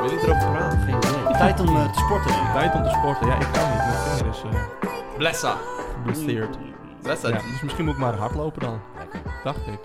Wil je erover praten? Geen idee. Tijd om eh, te sporten. Tijd om te sporten. Ja, ik kan niet. Mijn vinger is uh, Blessa. geblesseerd. Blessa. Ja, dus misschien moet ik maar hardlopen dan. Dacht ik.